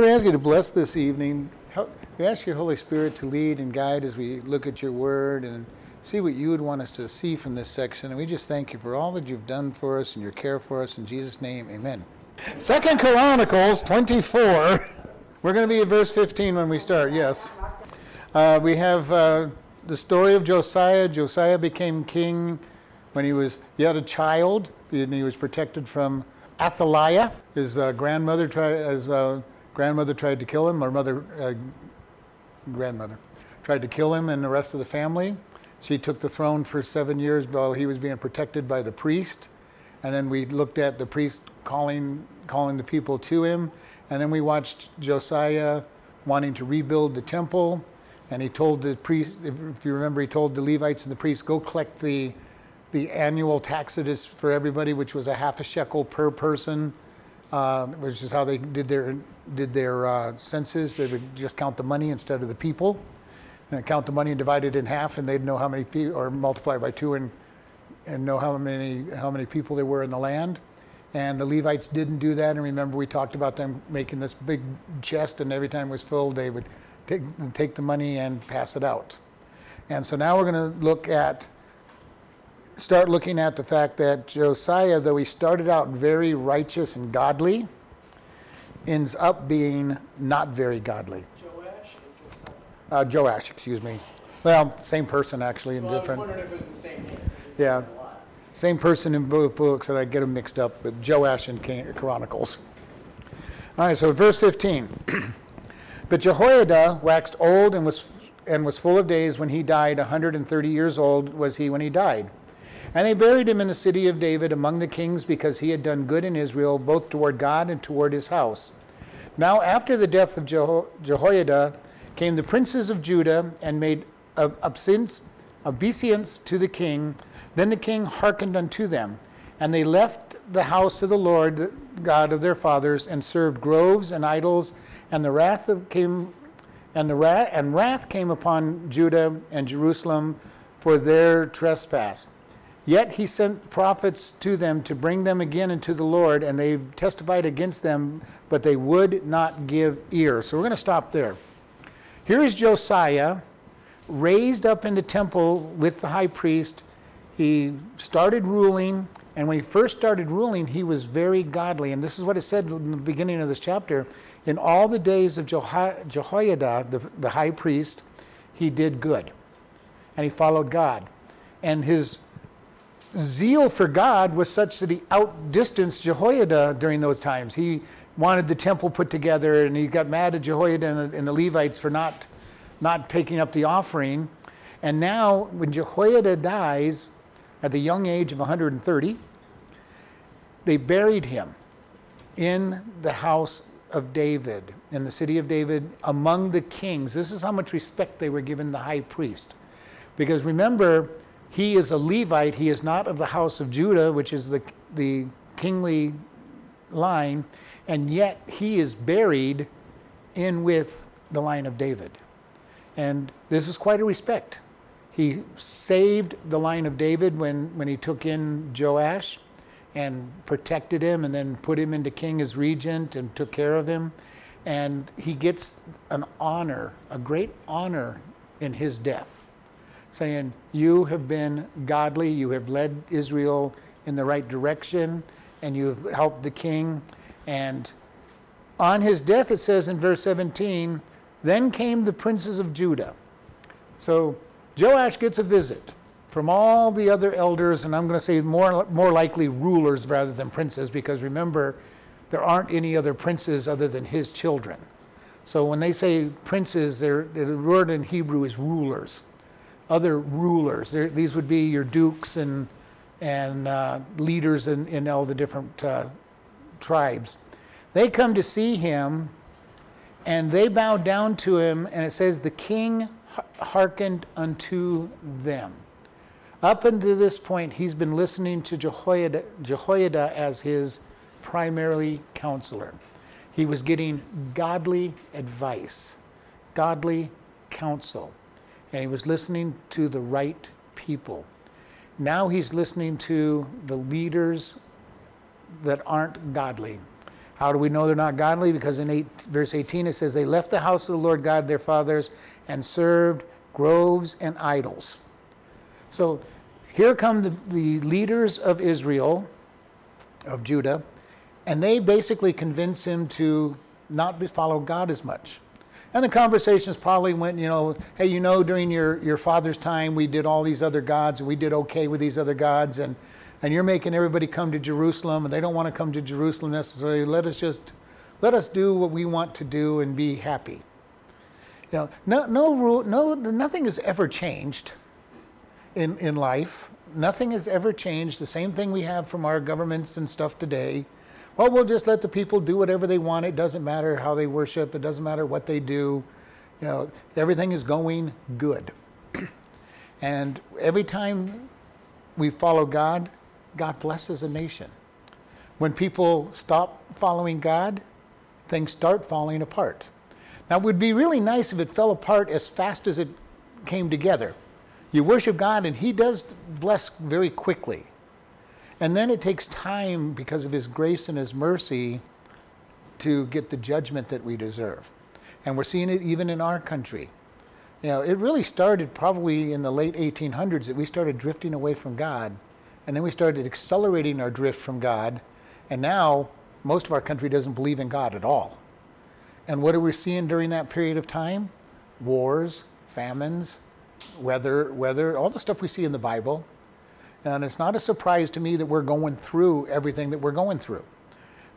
Lord, we ask you to bless this evening. Help, we ask your Holy Spirit to lead and guide as we look at your word and see what you would want us to see from this section. And we just thank you for all that you've done for us and your care for us. In Jesus' name, amen. Second Chronicles 24. We're going to be at verse 15 when we start, yes. Uh, we have uh, the story of Josiah. Josiah became king when he was yet a child, and he was protected from Athaliah. His uh, grandmother his uh, grandmother tried to kill him, or mother, uh, grandmother, tried to kill him and the rest of the family. She took the throne for seven years while he was being protected by the priest. And then we looked at the priest calling, calling the people to him. And then we watched Josiah wanting to rebuild the temple. And he told the priest, if you remember, he told the Levites and the priests, go collect the, the annual taxes for everybody, which was a half a shekel per person, uh, which is how they did their, did their uh, census. They would just count the money instead of the people. And count the money and divide it in half, and they'd know how many people, or multiply by two and, and know how many, how many people there were in the land. And the Levites didn't do that. And remember, we talked about them making this big chest, and every time it was filled, they would take, take the money and pass it out. And so now we're going to look at, start looking at the fact that Josiah, though he started out very righteous and godly, ends up being not very godly. Joash? Uh, Joash, excuse me. Well, same person actually in Well, I was different. wondering if it was the same name. Yeah. Same person in both books, and I get them mixed up, but Joash and Chronicles. All right, so verse 15. but Jehoiada waxed old and was, and was full of days when he died. 130 years old was he when he died. And they buried him in the city of David among the kings because he had done good in Israel, both toward God and toward his house. Now, after the death of Jeho- Jehoiada, came the princes of Judah and made ob- obeisance to the king. Then the king hearkened unto them, and they left the house of the Lord God of their fathers, and served groves and idols. And the wrath of came, and the and wrath came upon Judah and Jerusalem for their trespass. Yet he sent prophets to them to bring them again into the Lord, and they testified against them, but they would not give ear. So we're going to stop there. Here is Josiah, raised up in the temple with the high priest. He started ruling, and when he first started ruling, he was very godly. And this is what it said in the beginning of this chapter. In all the days of Jehoiada, the, the high priest, he did good, and he followed God. And his zeal for God was such that he outdistanced Jehoiada during those times. He wanted the temple put together, and he got mad at Jehoiada and the, and the Levites for not, not taking up the offering. And now, when Jehoiada dies at the young age of 130, they buried him in the house of David, in the city of David, among the kings. This is how much respect they were given the high priest. Because remember, he is a Levite, he is not of the house of Judah, which is the, the kingly line, and yet he is buried in with the line of David. And this is quite a respect. He saved the line of David when, when he took in Joash and protected him and then put him into king as regent and took care of him. And he gets an honor, a great honor in his death, saying, You have been godly, you have led Israel in the right direction, and you've helped the king. And on his death, it says in verse 17, Then came the princes of Judah. So Joash gets a visit from all the other elders, and I'm going to say more, more likely rulers rather than princes, because remember, there aren't any other princes other than his children. So when they say princes, the word in Hebrew is rulers, other rulers. They're, these would be your dukes and, and uh, leaders in, in all the different uh, tribes. They come to see him and they bow down to him, and it says, The king hearkened unto them. Up until this point, he's been listening to Jehoiada, Jehoiada as his primarily counselor. He was getting godly advice, godly counsel, and he was listening to the right people. Now he's listening to the leaders that aren't godly. How do we know they're not godly? Because in eight, verse 18 it says, They left the house of the Lord God their fathers and served groves and idols. So here come the, the leaders of Israel, of Judah, and they basically convince him to not follow God as much. And the conversations probably went, you know, hey, you know, during your, your father's time, we did all these other gods and we did okay with these other gods, and, and you're making everybody come to Jerusalem, and they don't want to come to Jerusalem necessarily. Let us just, let us do what we want to do and be happy. You know, no, no rule, no, nothing has ever changed in, in life. Nothing has ever changed. The same thing we have from our governments and stuff today well, we'll just let the people do whatever they want. It doesn't matter how they worship. It doesn't matter what they do. You know, everything is going good. and every time we follow God, God blesses a nation. When people stop following God, things start falling apart. Now, it would be really nice if it fell apart as fast as it came together. You worship God, and He does bless very quickly. And then it takes time because of His grace and His mercy to get the judgment that we deserve. And we're seeing it even in our country. You know, it really started probably in the late 1800s that we started drifting away from God. And then we started accelerating our drift from God. And now most of our country doesn't believe in God at all. And what are we seeing during that period of time? Wars, famines, weather, weather, all the stuff we see in the Bible. And it's not a surprise to me that we're going through everything that we're going through.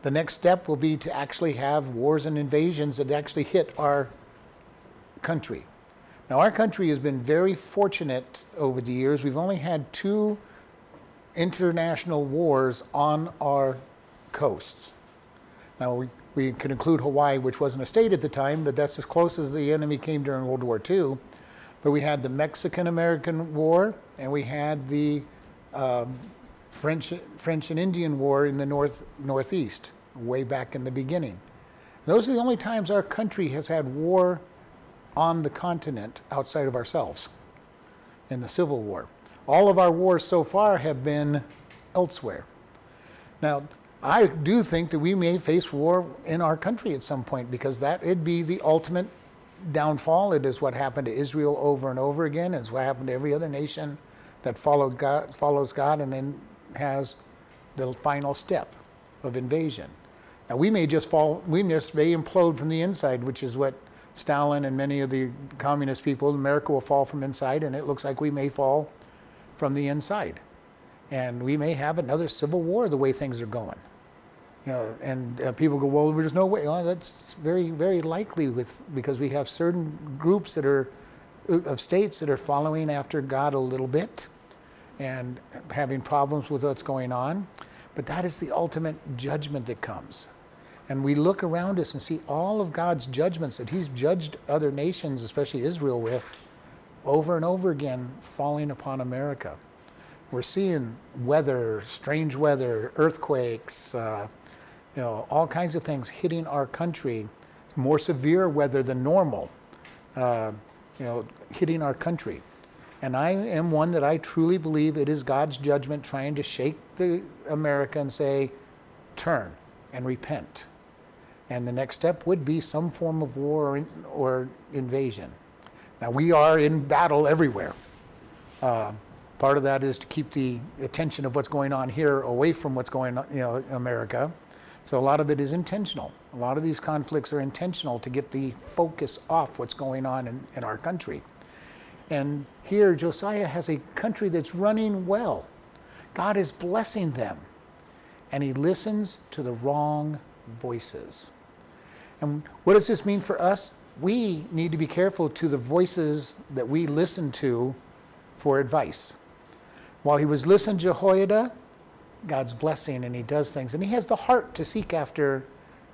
The next step will be to actually have wars and invasions that actually hit our country. Now, our country has been very fortunate over the years. We've only had two international wars on our coasts. Now, we, we could include Hawaii, which wasn't a state at the time, but that's as close as the enemy came during World War II. But we had the Mexican American War, and we had the um, French, French and Indian War in the north northeast, way back in the beginning. Those are the only times our country has had war on the continent outside of ourselves in the Civil War. All of our wars so far have been elsewhere. Now, I do think that we may face war in our country at some point because that would be the ultimate downfall. It is what happened to Israel over and over again. It's what happened to every other nation that followed God, follows God and then has the final step of invasion. Now we may just fall, we just may implode from the inside, which is what Stalin and many of the communist people, America will fall from inside, and it looks like we may fall from the inside. And we may have another civil war the way things are going. You know, and uh, people go, well, there's no way. That's very, very likely with because we have certain groups that are of states that are following after God a little bit, and having problems with what's going on. But that is the ultimate judgment that comes. And we look around us and see all of God's judgments that He's judged other nations, especially Israel, with over and over again falling upon America. We're seeing weather, strange weather, earthquakes, uh, you know, all kinds of things hitting our country. More severe weather than normal, uh, you know, hitting our country. And I am one that I truly believe it is God's judgment trying to shake the America and say, turn and repent. And the next step would be some form of war or, or invasion. Now, we are in battle everywhere. Uh, part of that is to keep the attention of what's going on here away from what's going on, you know, in America. So a lot of it is intentional. A lot of these conflicts are intentional to get the focus off what's going on in, in our country. And here, Josiah has a country that's running well. God is blessing them. And he listens to the wrong voices. And what does this mean for us? We need to be careful to the voices that we listen to for advice. While he was listening to Jehoiada, God's blessing and he does things. And he has the heart to seek after,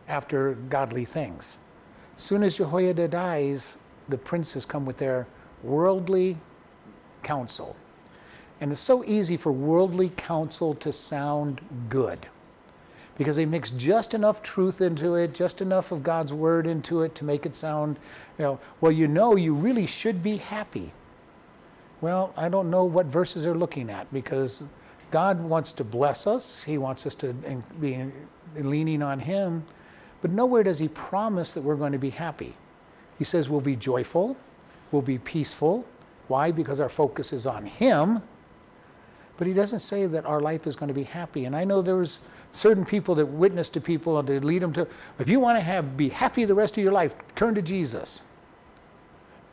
after godly things. Soon as Jehoiada dies, the princes come with their worldly counsel. And it's so easy for worldly counsel to sound good because they mix just enough truth into it, just enough of God's word into it to make it sound, you know, well, you know, you really should be happy. Well, I don't know what verses they're looking at because God wants to bless us. He wants us to be leaning on Him. But nowhere does he promise that we're going to be happy. He says we'll be joyful, we'll be peaceful. Why? Because our focus is on him. But he doesn't say that our life is going to be happy. And I know there's certain people that witness to people and they lead them to, if you want to have be happy the rest of your life, turn to Jesus.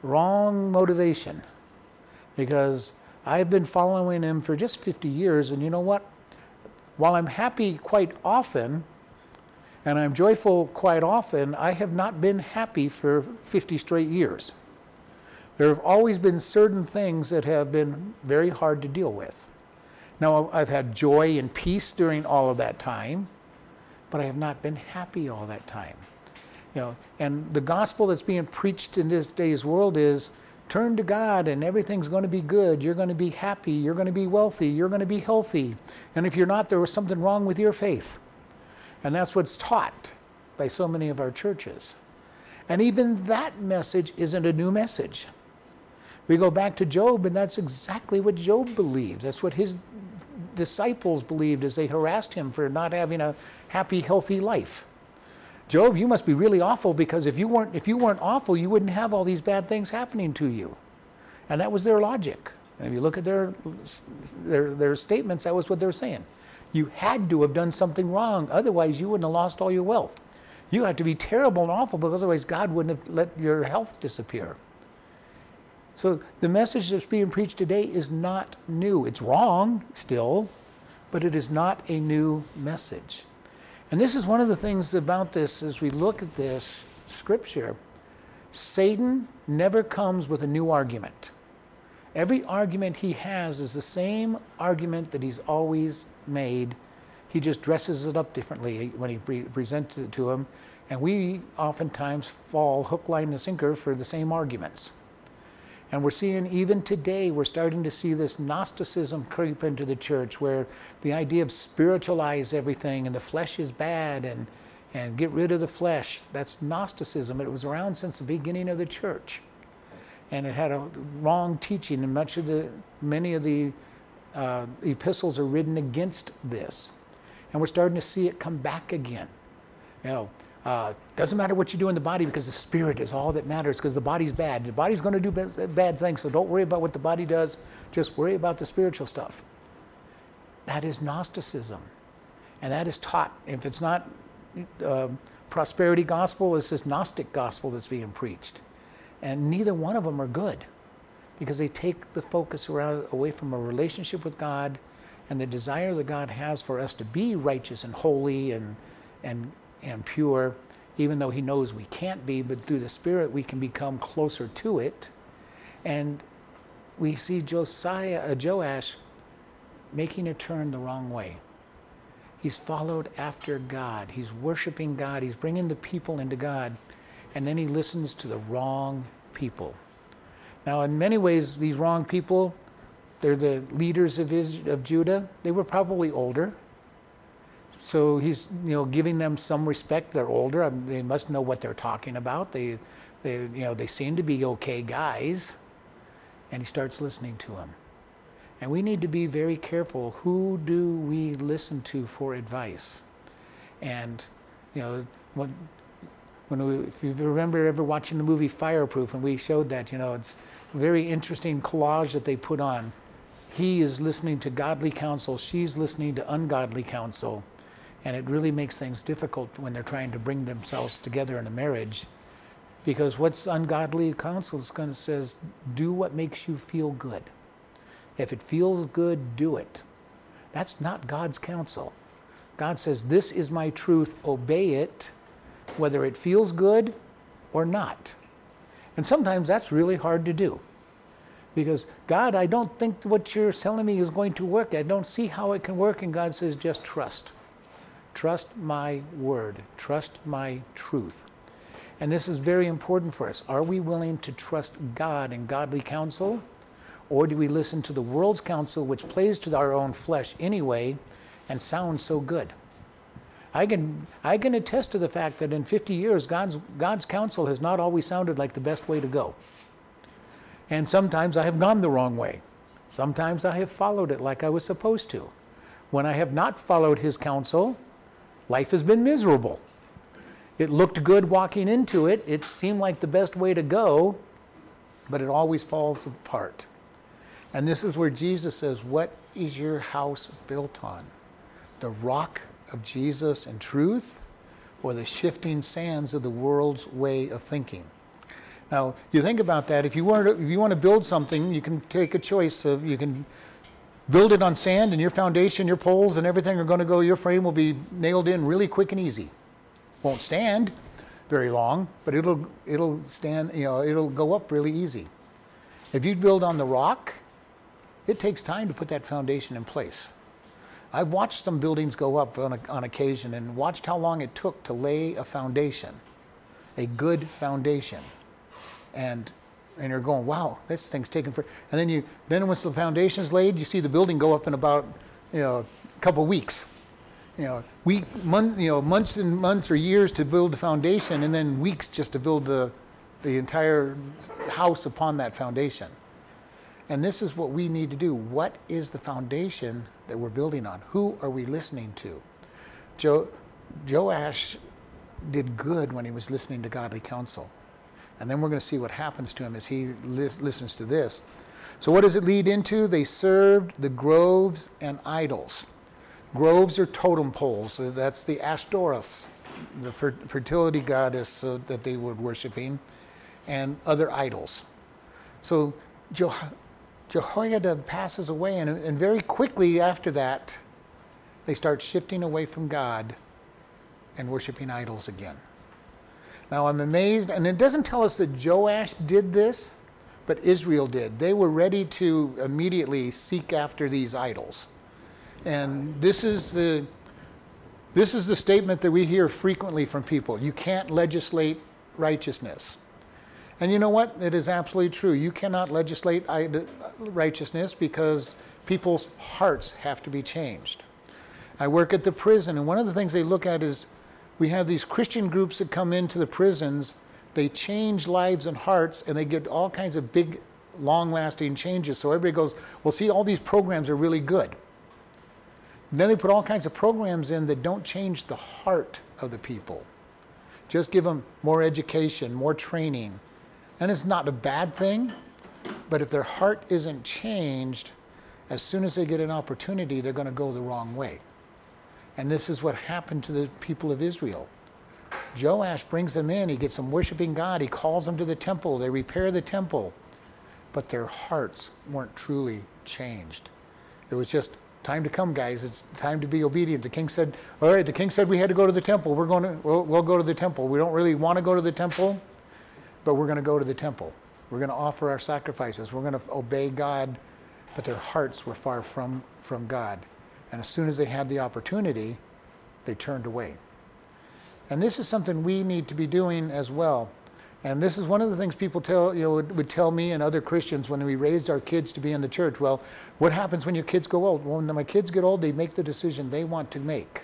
Wrong motivation. Because I've been following him for just 50 years, and you know what? While I'm happy quite often, and I'm joyful quite often, I have not been happy for 50 straight years. There have always been certain things that have been very hard to deal with. Now, I've had joy and peace during all of that time, but I have not been happy all that time. You know, and the gospel that's being preached in this day's world is turn to God and everything's going to be good. You're going to be happy. You're going to be wealthy. You're going to be healthy. And if you're not, there was something wrong with your faith. And that's what's taught by so many of our churches. And even that message isn't a new message. We go back to Job, and that's exactly what Job believed. That's what his disciples believed as they harassed him for not having a happy, healthy life. Job, you must be really awful because if you weren't if you weren't awful, you wouldn't have all these bad things happening to you. And that was their logic. And if you look at their their their statements, that was what they're saying. You had to have done something wrong, otherwise you wouldn't have lost all your wealth. You have to be terrible and awful because otherwise God wouldn't have let your health disappear. So the message that's being preached today is not new. It's wrong still, but it is not a new message. And this is one of the things about this as we look at this scripture. Satan never comes with a new argument. Every argument he has is the same argument that he's always made. He just dresses it up differently when he pre- presents it to him. And we oftentimes fall hook, line, and sinker for the same arguments. And we're seeing even today, we're starting to see this Gnosticism creep into the church where the idea of spiritualize everything and the flesh is bad and, and get rid of the flesh. That's Gnosticism. It was around since the beginning of the church. And it had a wrong teaching, and much of the, many of the uh, epistles are written against this. And we're starting to see it come back again. You know, uh, doesn't matter what you do in the body because the spirit is all that matters because the body's bad. The body's going to do bad things, so don't worry about what the body does. Just worry about the spiritual stuff. That is Gnosticism. And that is taught. If it's not uh, prosperity gospel, it's this Gnostic gospel that's being preached. And neither one of them are good because they take the focus around, away from a relationship with God and the desire that God has for us to be righteous and holy and, and and pure, even though he knows we can't be, but through the Spirit we can become closer to it. And we see Josiah, uh, Joash making a turn the wrong way. He's followed after God. He's worshiping God. He's bringing the people into God. And then he listens to the wrong people. Now, in many ways, these wrong people, they're the leaders of, Israel, of Judah. They were probably older. So he's you know giving them some respect. They're older. I mean, they must know what they're talking about. They, they you know they seem to be okay guys, and he starts listening to them. And we need to be very careful. Who do we listen to for advice? And you know when when we, if you remember ever watching the movie Fireproof, and we showed that, you know, it's a very interesting collage that they put on. He is listening to godly counsel. She's listening to ungodly counsel and it really makes things difficult when they're trying to bring themselves together in a marriage. Because what's ungodly counsel is going to says, do what makes you feel good. If it feels good, do it. That's not God's counsel. God says, This is my truth, obey it, whether it feels good or not. And sometimes that's really hard to do. Because, God, I don't think what you're telling me is going to work. I don't see how it can work. And God says, just trust. Trust my word, trust my truth. And this is very important for us. Are we willing to trust God and godly counsel? Or do we listen to the world's counsel, which plays to our own flesh anyway and sounds so good? I can, I can attest to the fact that in 50 years, God's, God's counsel has not always sounded like the best way to go. And sometimes I have gone the wrong way. Sometimes I have followed it like I was supposed to. When I have not followed His counsel, life has been miserable. it looked good walking into it. It seemed like the best way to go, but it always falls apart. And this is where Jesus says, What is your house built on? The rock of Jesus and truth, or the shifting sands of the world's way of thinking? Now, you think about that. If you want to, if you want to build something, you can take a choice of you can build it on sand, and your foundation, your poles, and everything are going to go. Your frame will be nailed in really quick and easy. Won't stand very long, but it'll it'll stand. You know, it'll go up really easy. If you build on the rock, it takes time to put that foundation in place. I've watched some buildings go up on, a, on occasion and watched how long it took to lay a foundation, a good foundation and and you're going, wow, this thing's taken for. And then you then once the foundation is laid, you see the building go up in about you know a couple weeks. You know, week, month, you know, months and months or years to build the foundation, and then weeks just to build the the entire house upon that foundation. And this is what we need to do. What is the foundation that we're building on? Who are we listening to? Joe, Joash did good when he was listening to godly counsel. And then we're going to see what happens to him as he li- listens to this. So, what does it lead into? They served the groves and idols. Groves are totem poles. That's the Ashtoreths, the fer- fertility goddess uh, that they were worshiping, and other idols. So, Je- Jehoiada passes away, and, and very quickly after that, they start shifting away from God and worshiping idols again. Now I'm amazed, and it doesn't tell us that Joash did this, but Israel did. They were ready to immediately seek after these idols. And this is the this is the statement that we hear frequently from people. You can't legislate righteousness. And you know what? It is absolutely true. You cannot legislate righteousness because people's hearts have to be changed. I work at the prison, and one of the things they look at is we have these Christian groups that come into the prisons. They change lives and hearts, and they get all kinds of big, long lasting changes. So everybody goes, Well, see, all these programs are really good. And then they put all kinds of programs in that don't change the heart of the people. Just give them more education, more training. And it's not a bad thing, but if their heart isn't changed, as soon as they get an opportunity, they're going to go the wrong way. And this is what happened to the people of Israel. Joash brings them in, he gets them worshiping God, he calls them to the temple, they repair the temple, but their hearts weren't truly changed. It was just time to come, guys. It's time to be obedient. The king said, "All right." The king said we had to go to the temple. We're going to. We'll, we'll go to the temple. We don't really want to go to the temple, but we're going to go to the temple. We're going to offer our sacrifices. We're going to obey God, but their hearts were far from from God. And as soon as they had the opportunity, they turned away. And this is something we need to be doing as well. And this is one of the things people tell, you know, would, would, tell me and other Christians when we raised our kids to be in the church. Well, what happens when your kids go old? Well, when my kids get old, they make the decision they want to make.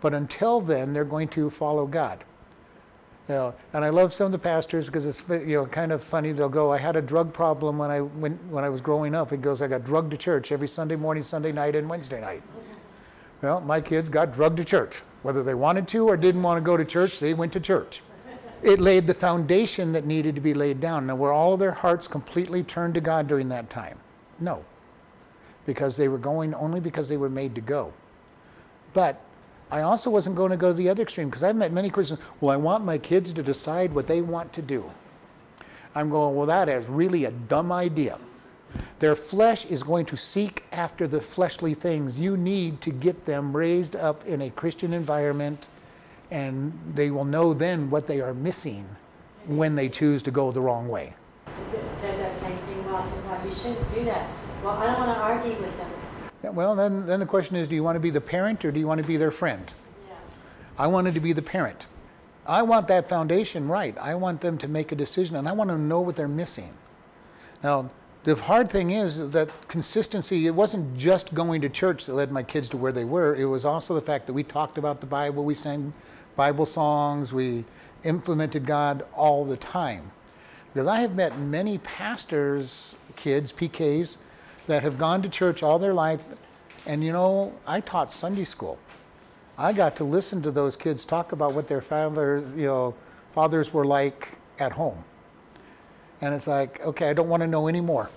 But until then, they're going to follow God. You know, and I love some of the pastors because it's you know kind of funny. They'll go, "I had a drug problem when I when when I was growing up." He goes, "I got drugged to church every Sunday morning, Sunday night, and Wednesday night." Well, my kids got drugged to church, whether they wanted to or didn't want to go to church. They went to church. It laid the foundation that needed to be laid down. Now, were all their hearts completely turned to God during that time? No, because they were going only because they were made to go. But I also wasn't going to go to the other extreme because I've met many Christians, well, I want my kids to decide what they want to do. I'm going, well, that is really a dumb idea. Their flesh is going to seek after the fleshly things. You need to get them raised up in a Christian environment, and they will know then what they are missing when they choose to go the wrong way. Said that same thing, I said, well, you shouldn't do that. Well, I don't want to argue with them. Yeah, well, then, then the question is do you want to be the parent or do you want to be their friend? Yeah. I wanted to be the parent. I want that foundation right. I want them to make a decision and I want to know what they're missing. Now, the hard thing is that consistency, it wasn't just going to church that led my kids to where they were. It was also the fact that we talked about the Bible, we sang Bible songs, we implemented God all the time. Because I have met many pastors' kids, PKs, that have gone to church all their life. And you know, I taught Sunday school. I got to listen to those kids talk about what their fathers, you know, fathers were like at home. And it's like, okay, I don't want to know anymore.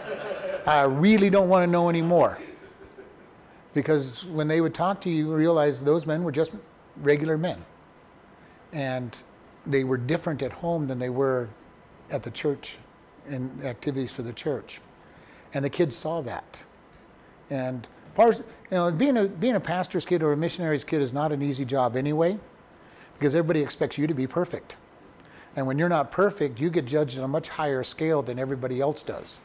I really don't want to know anymore. Because when they would talk to you, you realize those men were just regular men. And they were different at home than they were at the church and activities for the church. And the kids saw that. And far as, you know, being a, being a pastor's kid or a missionary's kid is not an easy job anyway, because everybody expects you to be perfect. And when you're not perfect, you get judged on a much higher scale than everybody else does.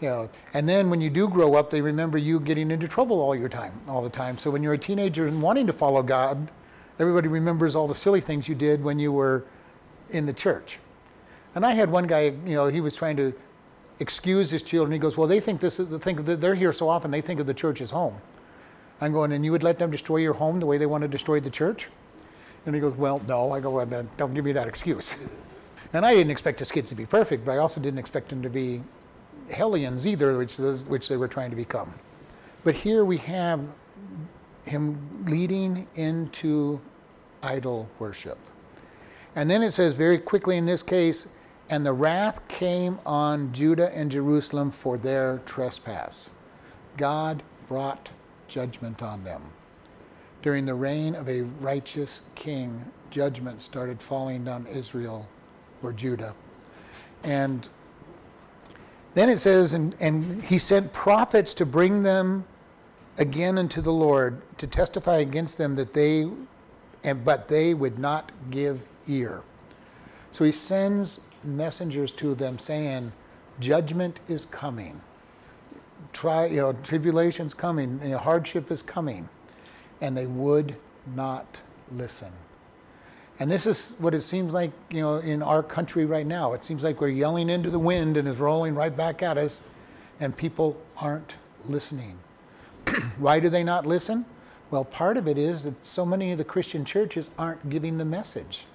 You know, and then when you do grow up, they remember you getting into trouble all your time, all the time. So when you're a teenager and wanting to follow God, everybody remembers all the silly things you did when you were in the church. And I had one guy, you know, he was trying to excuse his children. He goes, "Well, they think this is the thing that they're here so often. They think of the church as home." I'm going, and you would let them destroy your home the way they want to destroy the church? And he goes, Well, no. I go, well, then don't give me that excuse. and I didn't expect his kids to be perfect, but I also didn't expect them to be hellions either, which, which they were trying to become. But here we have him leading into idol worship. And then it says very quickly in this case, and the wrath came on Judah and Jerusalem for their trespass. God brought judgment on them during the reign of a righteous king, judgment started falling on Israel or Judah. And then it says, and, and he sent prophets to bring them again unto the Lord to testify against them that they, and, but they would not give ear. So he sends messengers to them saying, judgment is coming. Try, you know, tribulation's coming, you know, hardship is coming and they would not listen. And this is what it seems like, you know, in our country right now. It seems like we're yelling into the wind and it's rolling right back at us, and people aren't listening. Why do they not listen? Well, part of it is that so many of the Christian churches aren't giving the message.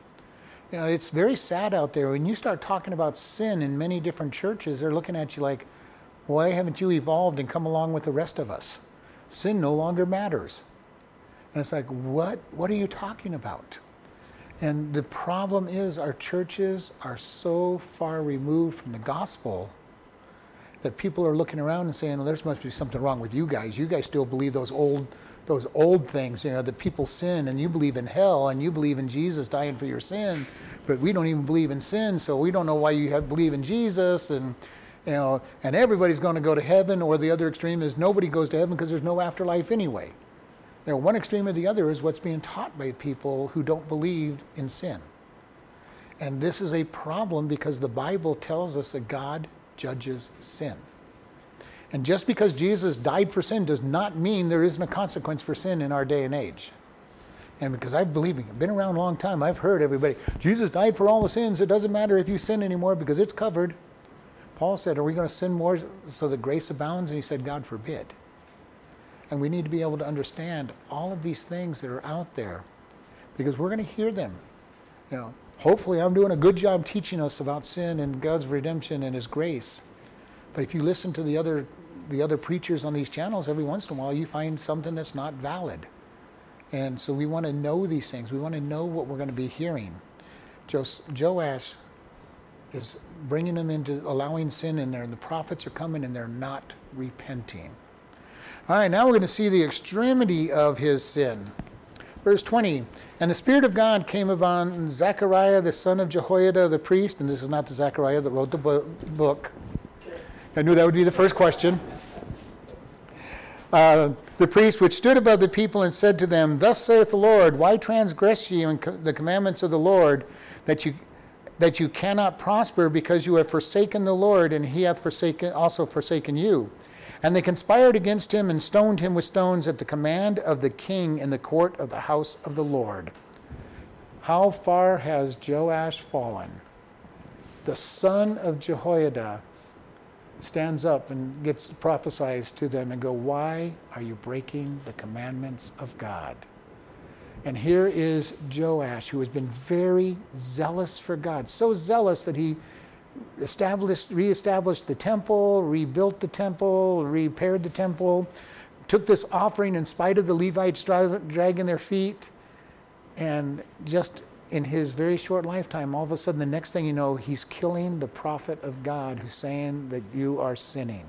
You know, it's very sad out there. When you start talking about sin in many different churches, they're looking at you like, why haven't you evolved and come along with the rest of us? Sin no longer matters. And it's like, what, what are you talking about? And the problem is, our churches are so far removed from the gospel that people are looking around and saying, well, there must be something wrong with you guys. You guys still believe those old, those old things, you know, that people sin and you believe in hell and you believe in Jesus dying for your sin, but we don't even believe in sin, so we don't know why you have, believe in Jesus and, you know, and everybody's going to go to heaven, or the other extreme is nobody goes to heaven because there's no afterlife anyway. You know, one extreme or the other is what's being taught by people who don't believe in sin. And this is a problem because the Bible tells us that God judges sin. And just because Jesus died for sin does not mean there isn't a consequence for sin in our day and age. And because I believe, I've been around a long time, I've heard everybody, Jesus died for all the sins. It doesn't matter if you sin anymore because it's covered. Paul said, Are we going to sin more so that grace abounds? And he said, God forbid. And we need to be able to understand all of these things that are out there because we're going to hear them. You know, hopefully I'm doing a good job teaching us about sin and God's redemption and his grace. But if you listen to the other the other preachers on these channels every once in a while you find something that's not valid. And so we want to know these things. We want to know what we're going to be hearing. Joash is bringing them into allowing sin in there, and the prophets are coming and they're not repenting. All right, now we're going to see the extremity of his sin. Verse 20 And the Spirit of God came upon Zechariah, the son of Jehoiada, the priest, and this is not the Zechariah that wrote the book. I knew that would be the first question. Uh, the priest which stood above the people and said to them, Thus saith the Lord, Why transgress ye in the commandments of the Lord, that you that you cannot prosper because you have forsaken the Lord, and he hath forsaken also forsaken you? And they conspired against him and stoned him with stones at the command of the king in the court of the house of the Lord. How far has Joash fallen? The son of Jehoiada stands up and gets prophesies to them and go, Why are you breaking the commandments of God? And here is Joash, who has been very zealous for God, so zealous that he established, reestablished the temple, rebuilt the temple, repaired the temple, took this offering in spite of the Levites dragging their feet. And just in his very short lifetime, all of a sudden, the next thing you know, he's killing the prophet of God who's saying that you are sinning.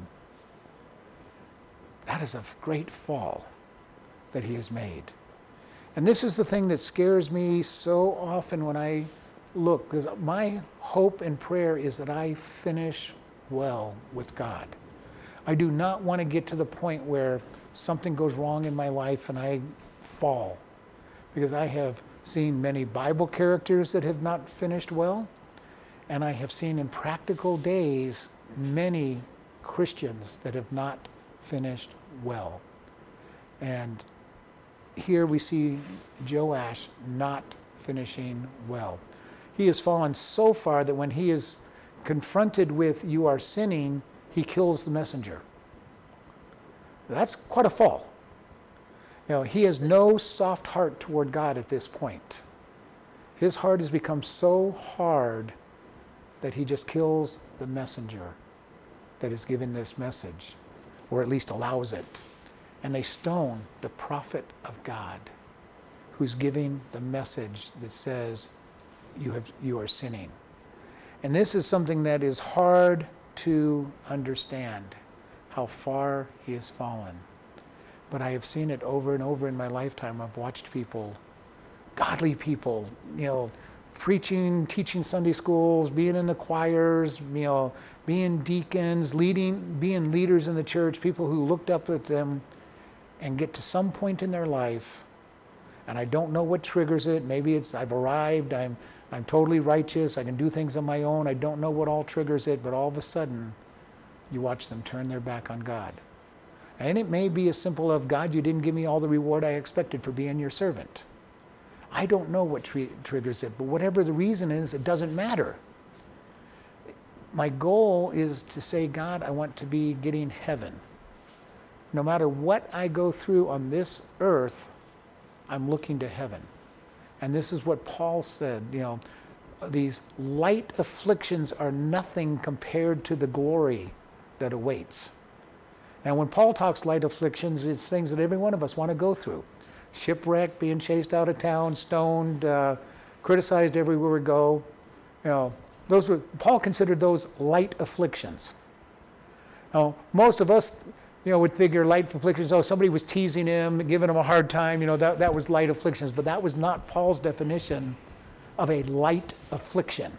That is a great fall that he has made. And this is the thing that scares me so often when I look, because my hope and prayer is that I finish well with God. I do not want to get to the point where something goes wrong in my life and I fall. Because I have seen many Bible characters that have not finished well, and I have seen in practical days many Christians that have not finished well. And here we see Joash not finishing well. He has fallen so far that when he is confronted with, You are sinning, he kills the messenger. That's quite a fall. You know, he has no soft heart toward God at this point. His heart has become so hard that he just kills the messenger that is given this message, or at least allows it. And they stone the prophet of God who's giving the message that says, you, have, you are sinning. And this is something that is hard to understand how far he has fallen. But I have seen it over and over in my lifetime. I've watched people, godly people, you know, preaching, teaching Sunday schools, being in the choirs, you know, being deacons, leading, being leaders in the church, people who looked up at them and get to some point in their life, and I don't know what triggers it. Maybe it's I've arrived, I'm, I'm totally righteous, I can do things on my own. I don't know what all triggers it, but all of a sudden, you watch them turn their back on God. And it may be as simple of God, you didn't give me all the reward I expected for being your servant. I don't know what tri- triggers it, but whatever the reason is, it doesn't matter. My goal is to say, God, I want to be getting heaven. No matter what I go through on this earth, I'm looking to heaven. And this is what Paul said, you know, these light afflictions are nothing compared to the glory that awaits. And when Paul talks light afflictions, it's things that every one of us want to go through shipwreck, being chased out of town, stoned, uh, criticized everywhere we go. You know, those were Paul considered those light afflictions. Now, most of us, you know, would figure light afflictions. Oh, somebody was teasing him, giving him a hard time. You know, that that was light afflictions. But that was not Paul's definition of a light affliction.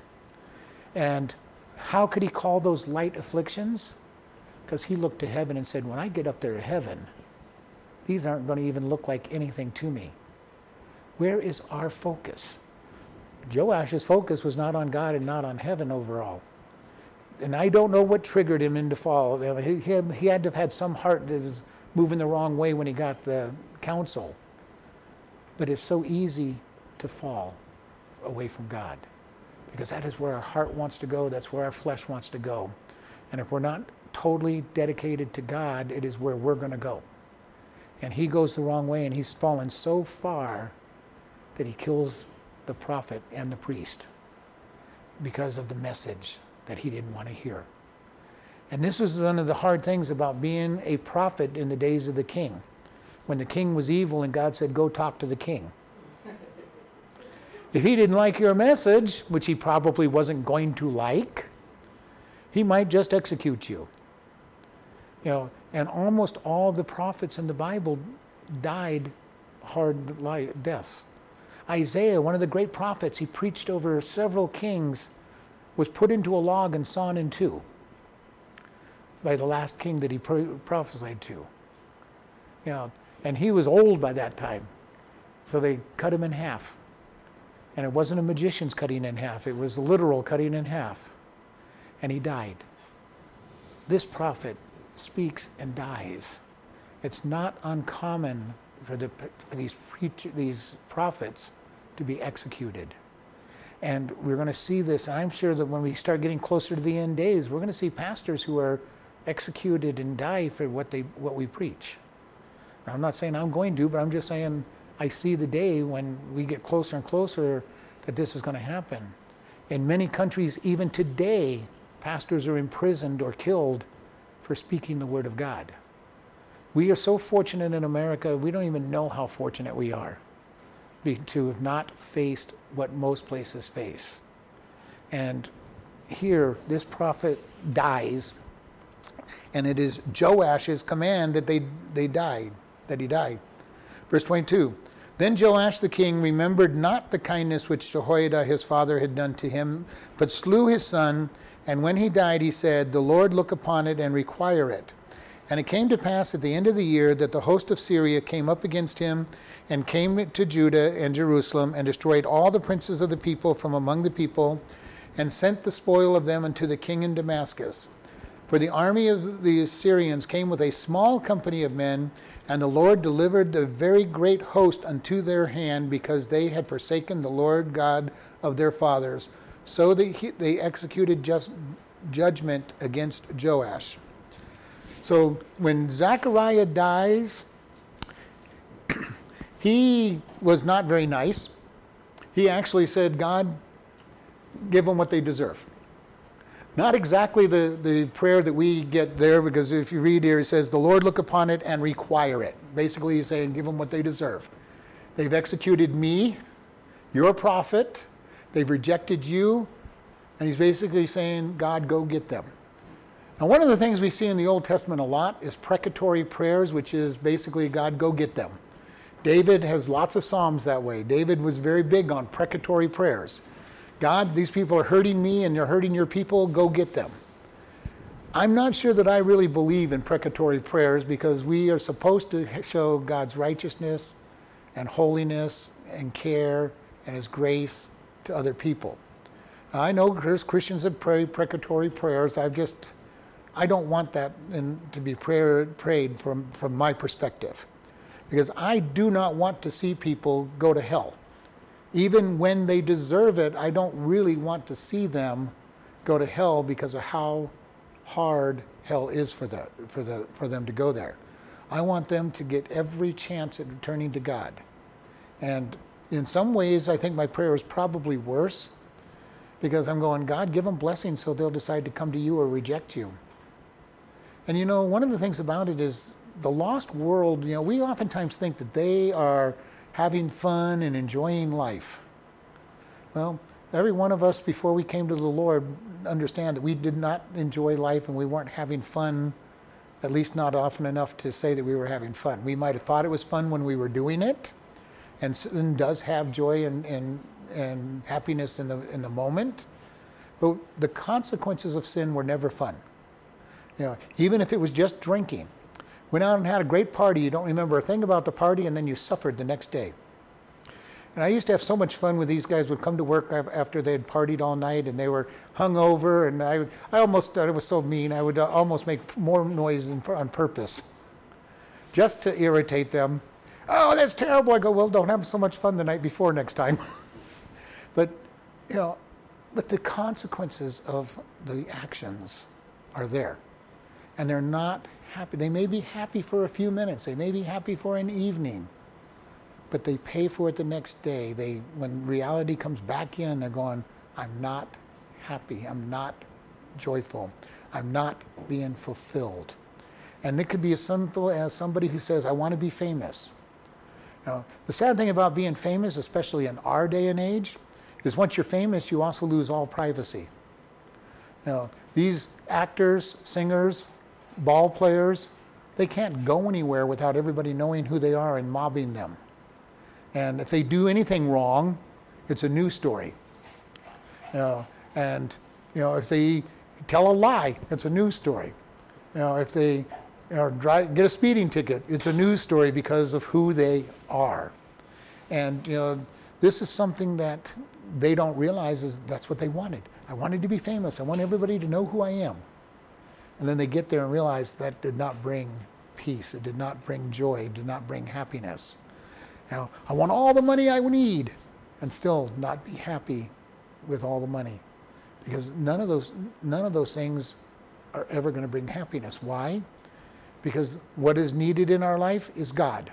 And how could he call those light afflictions? Because he looked to heaven and said, When I get up there to heaven, these aren't going to even look like anything to me. Where is our focus? Joash's focus was not on God and not on heaven overall. And I don't know what triggered him into fall. He, he, he had to have had some heart that was moving the wrong way when he got the counsel. But it's so easy to fall away from God because that is where our heart wants to go, that's where our flesh wants to go. And if we're not totally dedicated to God, it is where we're going to go. And he goes the wrong way, and he's fallen so far that he kills the prophet and the priest because of the message that he didn't want to hear. And this was one of the hard things about being a prophet in the days of the king. When the king was evil and God said, Go talk to the king. If he didn't like your message, which he probably wasn't going to like, he might just execute you. You know, and almost all the prophets in the Bible died hard li- deaths. Isaiah, one of the great prophets, he preached over several kings, was put into a log and sawn in two by the last king that he pro- prophesied to. You know, and he was old by that time, so they cut him in half. And it wasn't a magician's cutting in half, it was a literal cutting in half. And he died. This prophet speaks and dies. It's not uncommon for, the, for these, preacher, these prophets to be executed. And we're going to see this. I'm sure that when we start getting closer to the end days, we're going to see pastors who are executed and die for what, they, what we preach. Now, I'm not saying I'm going to, but I'm just saying I see the day when we get closer and closer that this is going to happen. In many countries, even today, pastors are imprisoned or killed for speaking the word of God. We are so fortunate in America, we don't even know how fortunate we are to have not faced what most places face. And here, this prophet dies, and it is Joash's command that they, they died, that he died. Verse 22 Then Joash the king remembered not the kindness which Jehoiada his father had done to him, but slew his son. And when he died, he said, The Lord look upon it and require it. And it came to pass at the end of the year that the host of Syria came up against him and came to Judah and Jerusalem and destroyed all the princes of the people from among the people and sent the spoil of them unto the king in Damascus. For the army of the Assyrians came with a small company of men, and the Lord delivered the very great host unto their hand because they had forsaken the Lord God of their fathers. So they, they executed just judgment against Joash. So when Zechariah dies, he was not very nice. He actually said, God, give them what they deserve. Not exactly the, the prayer that we get there, because if you read here, it says, The Lord look upon it and require it. Basically, he's saying, Give them what they deserve. They've executed me, your prophet, they've rejected you, and he's basically saying, God, go get them. Now, one of the things we see in the Old Testament a lot is precatory prayers, which is basically, God, go get them. David has lots of Psalms that way. David was very big on precatory prayers. God, these people are hurting me and they're hurting your people, go get them. I'm not sure that I really believe in precatory prayers because we are supposed to show God's righteousness and holiness and care and His grace to other people. I know there's Christians that pray precatory prayers. I've just, I don't want that in, to be prayer, prayed from, from my perspective because I do not want to see people go to hell even when they deserve it, I don't really want to see them go to hell because of how hard hell is for, the, for, the, for them to go there. I want them to get every chance at returning to God. And in some ways, I think my prayer is probably worse because I'm going, God, give them blessings so they'll decide to come to you or reject you. And you know, one of the things about it is the lost world, you know, we oftentimes think that they are having fun and enjoying life. Well, every one of us before we came to the Lord understand that we did not enjoy life and we weren't having fun, at least not often enough to say that we were having fun. We might have thought it was fun when we were doing it, and sin does have joy and, and, and happiness in the, in the moment, but the consequences of sin were never fun. You know, even if it was just drinking Went out and had a great party. You don't remember a thing about the party, and then you suffered the next day. And I used to have so much fun with these guys. Would come to work after they had partied all night, and they were hung over. And I, I almost, I was so mean. I would uh, almost make more noise on purpose, just to irritate them. Oh, that's terrible. I go, well, don't have so much fun the night before next time. but you know, but the consequences of the actions are there, and they're not happy. They may be happy for a few minutes, they may be happy for an evening, but they pay for it the next day. They, when reality comes back in, they're going, I'm not happy, I'm not joyful, I'm not being fulfilled. And it could be as simple as somebody who says, I want to be famous. Now, the sad thing about being famous, especially in our day and age, is once you're famous, you also lose all privacy. Now, these actors, singers, ball players, they can't go anywhere without everybody knowing who they are and mobbing them. And if they do anything wrong, it's a news story. You know, and you know, if they tell a lie, it's a news story. You know, if they know, drive, get a speeding ticket, it's a news story because of who they are. And you know, this is something that they don't realize is that's what they wanted. I wanted to be famous. I want everybody to know who I am. And then they get there and realize that did not bring peace, it did not bring joy, it did not bring happiness. Now, I want all the money I need and still not be happy with all the money. Because none of those none of those things are ever going to bring happiness. Why? Because what is needed in our life is God.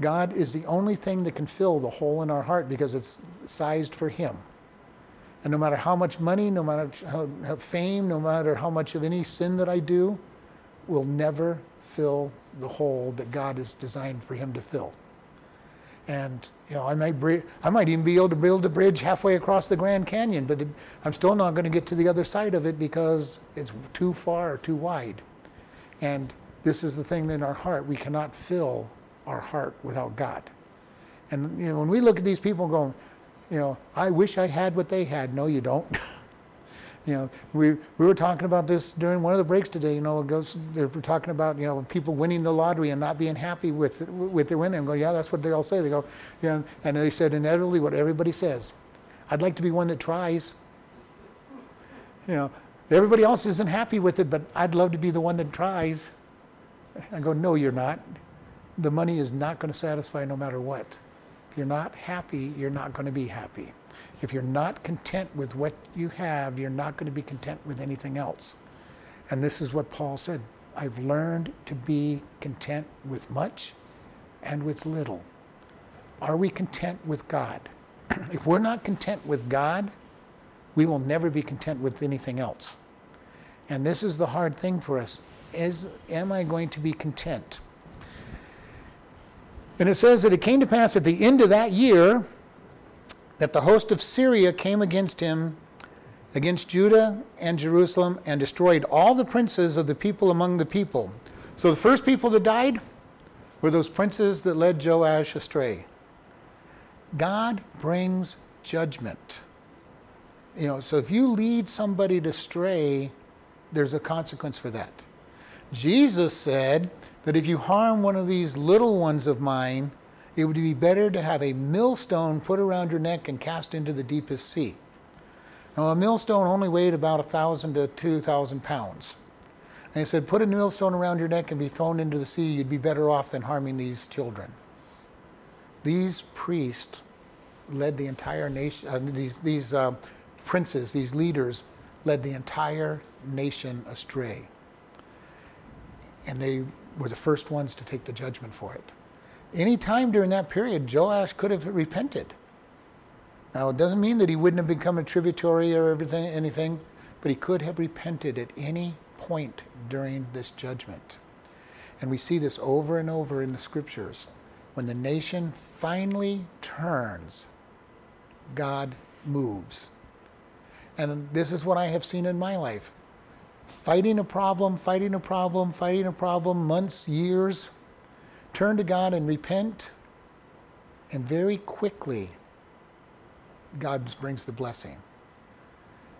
God is the only thing that can fill the hole in our heart because it's sized for Him. And no matter how much money, no matter how, how fame, no matter how much of any sin that I do, will never fill the hole that God has designed for him to fill. And you know, I might bri- I might even be able to build a bridge halfway across the Grand Canyon, but it, I'm still not going to get to the other side of it because it's too far, too wide. And this is the thing in our heart: we cannot fill our heart without God. And you know, when we look at these people going, you know, I wish I had what they had. No, you don't. you know, we we were talking about this during one of the breaks today. You know, it goes, they're talking about you know people winning the lottery and not being happy with with their winning. And go, yeah, that's what they all say. They go, yeah, and they said inevitably what everybody says. I'd like to be one that tries. You know, everybody else isn't happy with it, but I'd love to be the one that tries. I go, no, you're not. The money is not going to satisfy no matter what. If you're not happy, you're not going to be happy. If you're not content with what you have, you're not going to be content with anything else. And this is what Paul said I've learned to be content with much and with little. Are we content with God? if we're not content with God, we will never be content with anything else. And this is the hard thing for us. Is am I going to be content? And it says that it came to pass at the end of that year that the host of Syria came against him, against Judah and Jerusalem, and destroyed all the princes of the people among the people. So the first people that died were those princes that led Joash astray. God brings judgment. You know, so if you lead somebody to stray, there's a consequence for that. Jesus said that if you harm one of these little ones of mine, it would be better to have a millstone put around your neck and cast into the deepest sea. Now, a millstone only weighed about a thousand to two thousand pounds. And he said, put a millstone around your neck and be thrown into the sea. You'd be better off than harming these children. These priests led the entire nation. Uh, these these uh, princes, these leaders, led the entire nation astray. And they were the first ones to take the judgment for it. Any time during that period, Joash could have repented. Now, it doesn't mean that he wouldn't have become a tributary or everything, anything, but he could have repented at any point during this judgment. And we see this over and over in the scriptures. When the nation finally turns, God moves. And this is what I have seen in my life fighting a problem, fighting a problem, fighting a problem, months, years, turn to God and repent, and very quickly, God brings the blessing.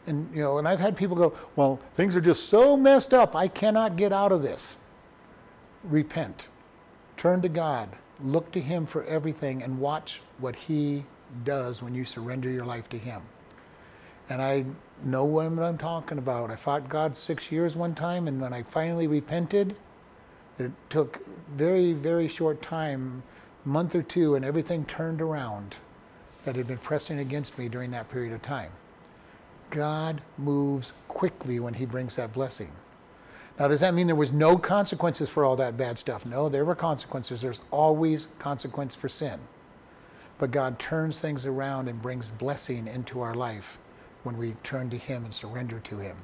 And you know, and I've had people go, "Well, things are just so messed up. I cannot get out of this." Repent. Turn to God. Look to him for everything and watch what he does when you surrender your life to him. And I know what I'm talking about. I fought God 6 years one time and when I finally repented, it took very, very short time, month or two, and everything turned around that had been pressing against me during that period of time. God moves quickly when He brings that blessing. Now, does that mean there was no consequences for all that bad stuff? No, there were consequences. There's always consequence for sin. But God turns things around and brings blessing into our life when we turn to Him and surrender to Him.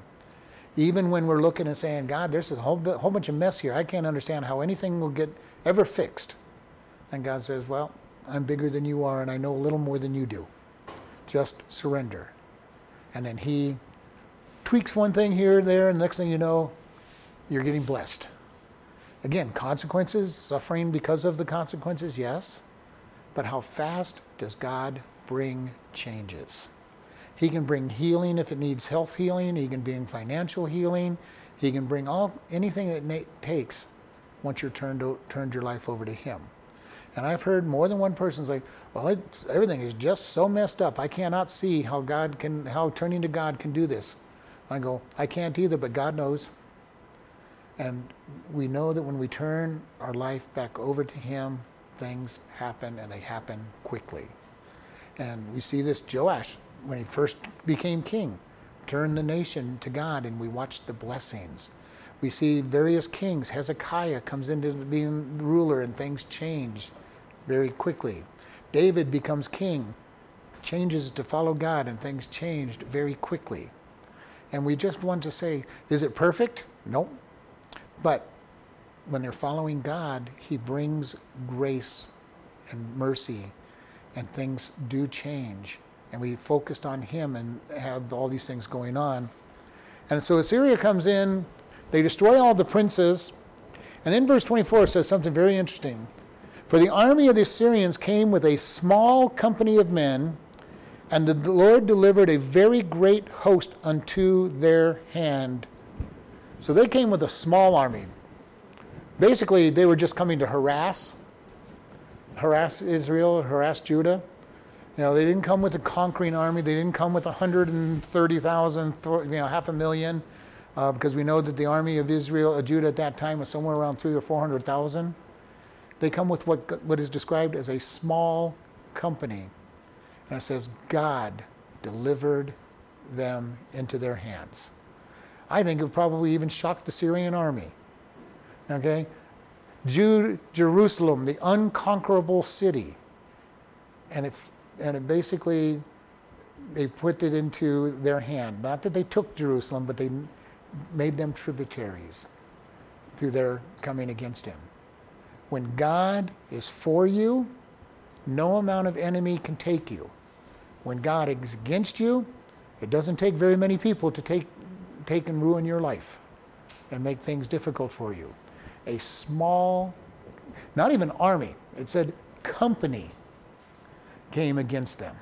Even when we're looking and saying, God, there's a whole, whole bunch of mess here. I can't understand how anything will get ever fixed. And God says, Well, I'm bigger than you are, and I know a little more than you do. Just surrender. And then He tweaks one thing here and there, and next thing you know, you're getting blessed. Again, consequences, suffering because of the consequences, yes. But how fast does God bring changes? He can bring healing if it needs health healing. He can bring financial healing. He can bring all anything it takes once you're turned turned your life over to Him. And I've heard more than one person say, "Well, everything is just so messed up. I cannot see how God can, how turning to God can do this." I go, "I can't either, but God knows." And we know that when we turn our life back over to Him, things happen and they happen quickly. And we see this Joash when he first became king, turned the nation to God, and we watched the blessings. We see various kings. Hezekiah comes into being ruler, and things change very quickly. David becomes king, changes to follow God, and things changed very quickly. And we just want to say, is it perfect? No. But when they're following God, He brings grace and mercy, and things do change. And we focused on Him and had all these things going on. And so Assyria comes in, they destroy all the princes. And then verse 24 says something very interesting. For the army of the Assyrians came with a small company of men, and the Lord delivered a very great host unto their hand. So they came with a small army. Basically, they were just coming to harass, harass Israel, harass Judah. You know, they didn't come with a conquering army. They didn't come with 130,000, you know, half a million, uh, because we know that the army of Israel, of Judah at that time was somewhere around three or 400,000. They come with what, what is described as a small company. And it says, God delivered them into their hands. I think it probably even shocked the Syrian army. Okay? Jude, Jerusalem, the unconquerable city. And it, and it basically, they put it into their hand. Not that they took Jerusalem, but they made them tributaries through their coming against him. When God is for you, no amount of enemy can take you. When God is against you, it doesn't take very many people to take, take and ruin your life and make things difficult for you. A small, not even army, it said company came against them.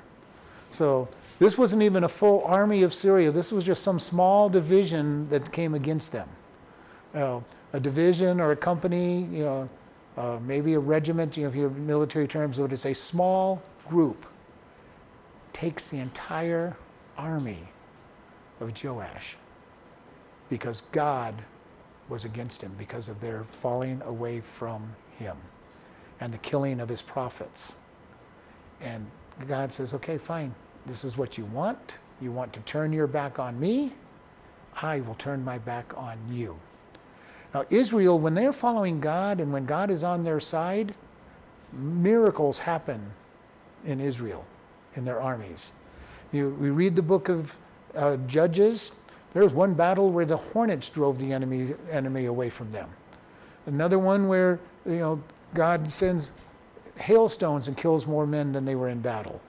So this wasn't even a full army of Syria. This was just some small division that came against them. You know, a division or a company, you know, uh, maybe a regiment, you know, if you have military terms, it's a small group takes the entire army of Joash because God was against him because of their falling away from him and the killing of his prophets. And God says, okay, fine. This is what you want. You want to turn your back on me. I will turn my back on you. Now, Israel, when they're following God and when God is on their side, miracles happen in Israel, in their armies. You, we read the book of uh, Judges. There was one battle where the hornets drove the enemy, enemy away from them. Another one where you know God sends hailstones and kills more men than they were in battle.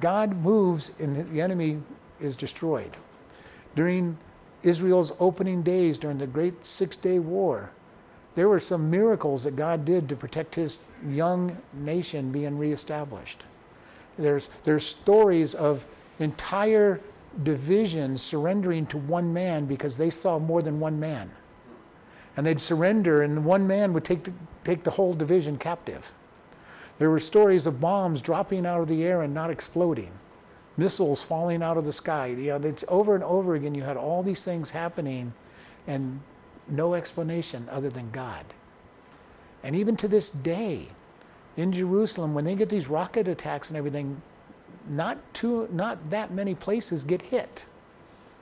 God moves and the enemy is destroyed. During Israel's opening days during the great Six Day War, there were some miracles that God did to protect his young nation being reestablished. There's, there's stories of entire divisions surrendering to one man because they saw more than one man. And they'd surrender, and one man would take the, take the whole division captive. There were stories of bombs dropping out of the air and not exploding missiles falling out of the sky. You know, it's over and over again. You had all these things happening, and no explanation other than God. And even to this day, in Jerusalem, when they get these rocket attacks and everything, not too, not that many places get hit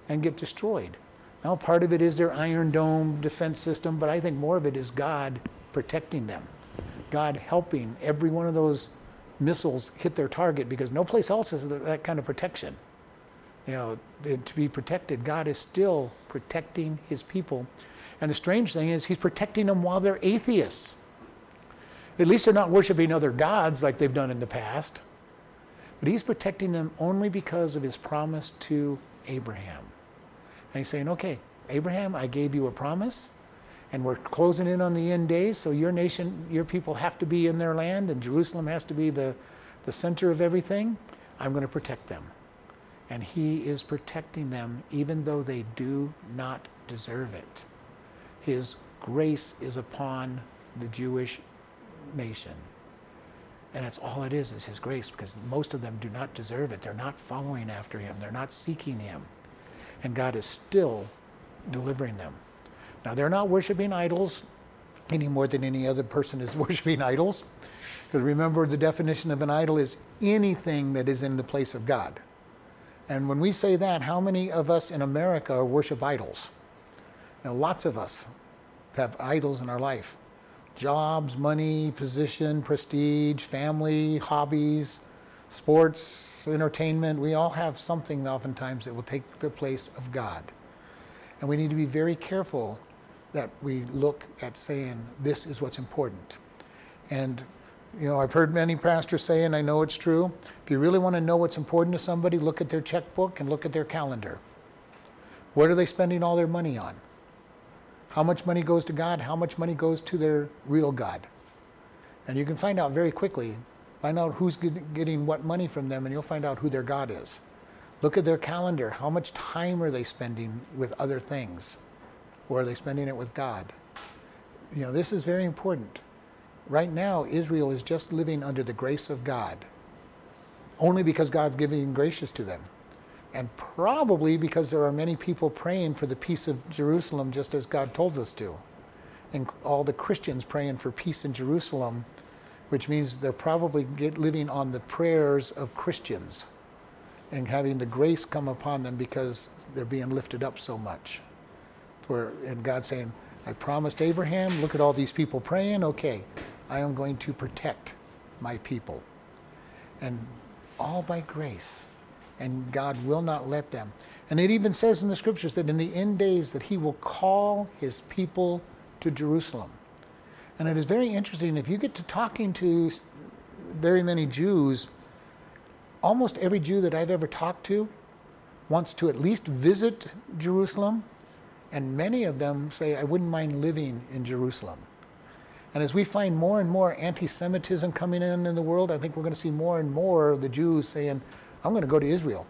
and get destroyed. Now, part of it is their Iron Dome defense system, but I think more of it is God protecting them, God helping every one of those missiles hit their target because no place else has that kind of protection. You know, to be protected, God is still protecting his people. And the strange thing is, he's protecting them while they're atheists. At least they're not worshiping other gods like they've done in the past. But he's protecting them only because of his promise to Abraham. And he's saying, okay, Abraham, I gave you a promise and we're closing in on the end days, so your nation, your people have to be in their land, and Jerusalem has to be the, the center of everything. I'm going to protect them. And He is protecting them even though they do not deserve it. His grace is upon the Jewish nation. And that's all it is, is His grace, because most of them do not deserve it. They're not following after Him, they're not seeking Him. And God is still delivering them. Now, they're not worshiping idols any more than any other person is worshiping idols. Because remember, the definition of an idol is anything that is in the place of God. And when we say that, how many of us in America worship idols? Now, lots of us have idols in our life jobs, money, position, prestige, family, hobbies, sports, entertainment. We all have something oftentimes that will take the place of God. And we need to be very careful that we look at saying this is what's important. And you know, I've heard many pastors say, and I know it's true. If you really want to know what's important to somebody, look at their checkbook and look at their calendar. What are they spending all their money on? How much money goes to God? How much money goes to their real God? And you can find out very quickly. Find out who's getting what money from them, and you'll find out who their God is. Look at their calendar. How much time are they spending with other things? Or are they spending it with God? You know, this is very important. Right now, Israel is just living under the grace of God, only because God's giving gracious to them. And probably because there are many people praying for the peace of Jerusalem, just as God told us to. And all the Christians praying for peace in Jerusalem, which means they're probably living on the prayers of Christians and having the grace come upon them because they're being lifted up so much. And God saying, I promised Abraham, look at all these people praying, okay, I am going to protect my people. And all by grace. And God will not let them. And it even says in the scriptures that in the end days that he will call his people to Jerusalem. And it is very interesting if you get to talking to very many Jews, almost every Jew that I've ever talked to wants to at least visit Jerusalem, and many of them say, I wouldn't mind living in Jerusalem. And as we find more and more anti Semitism coming in in the world, I think we're going to see more and more of the Jews saying, I'm going to go to Israel.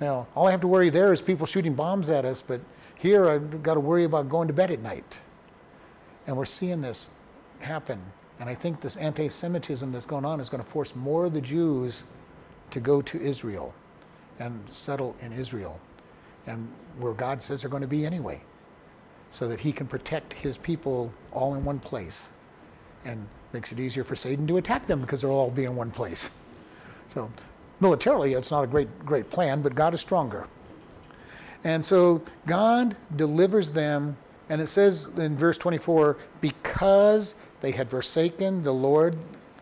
Now, all I have to worry there is people shooting bombs at us, but here I've got to worry about going to bed at night. And we're seeing this happen. And I think this anti Semitism that's going on is going to force more of the Jews to go to Israel and settle in Israel and where God says they're going to be anyway so that he can protect his people all in one place and makes it easier for Satan to attack them because they'll all be in one place. So militarily, it's not a great, great plan, but God is stronger. And so God delivers them, and it says in verse 24, because they had forsaken the Lord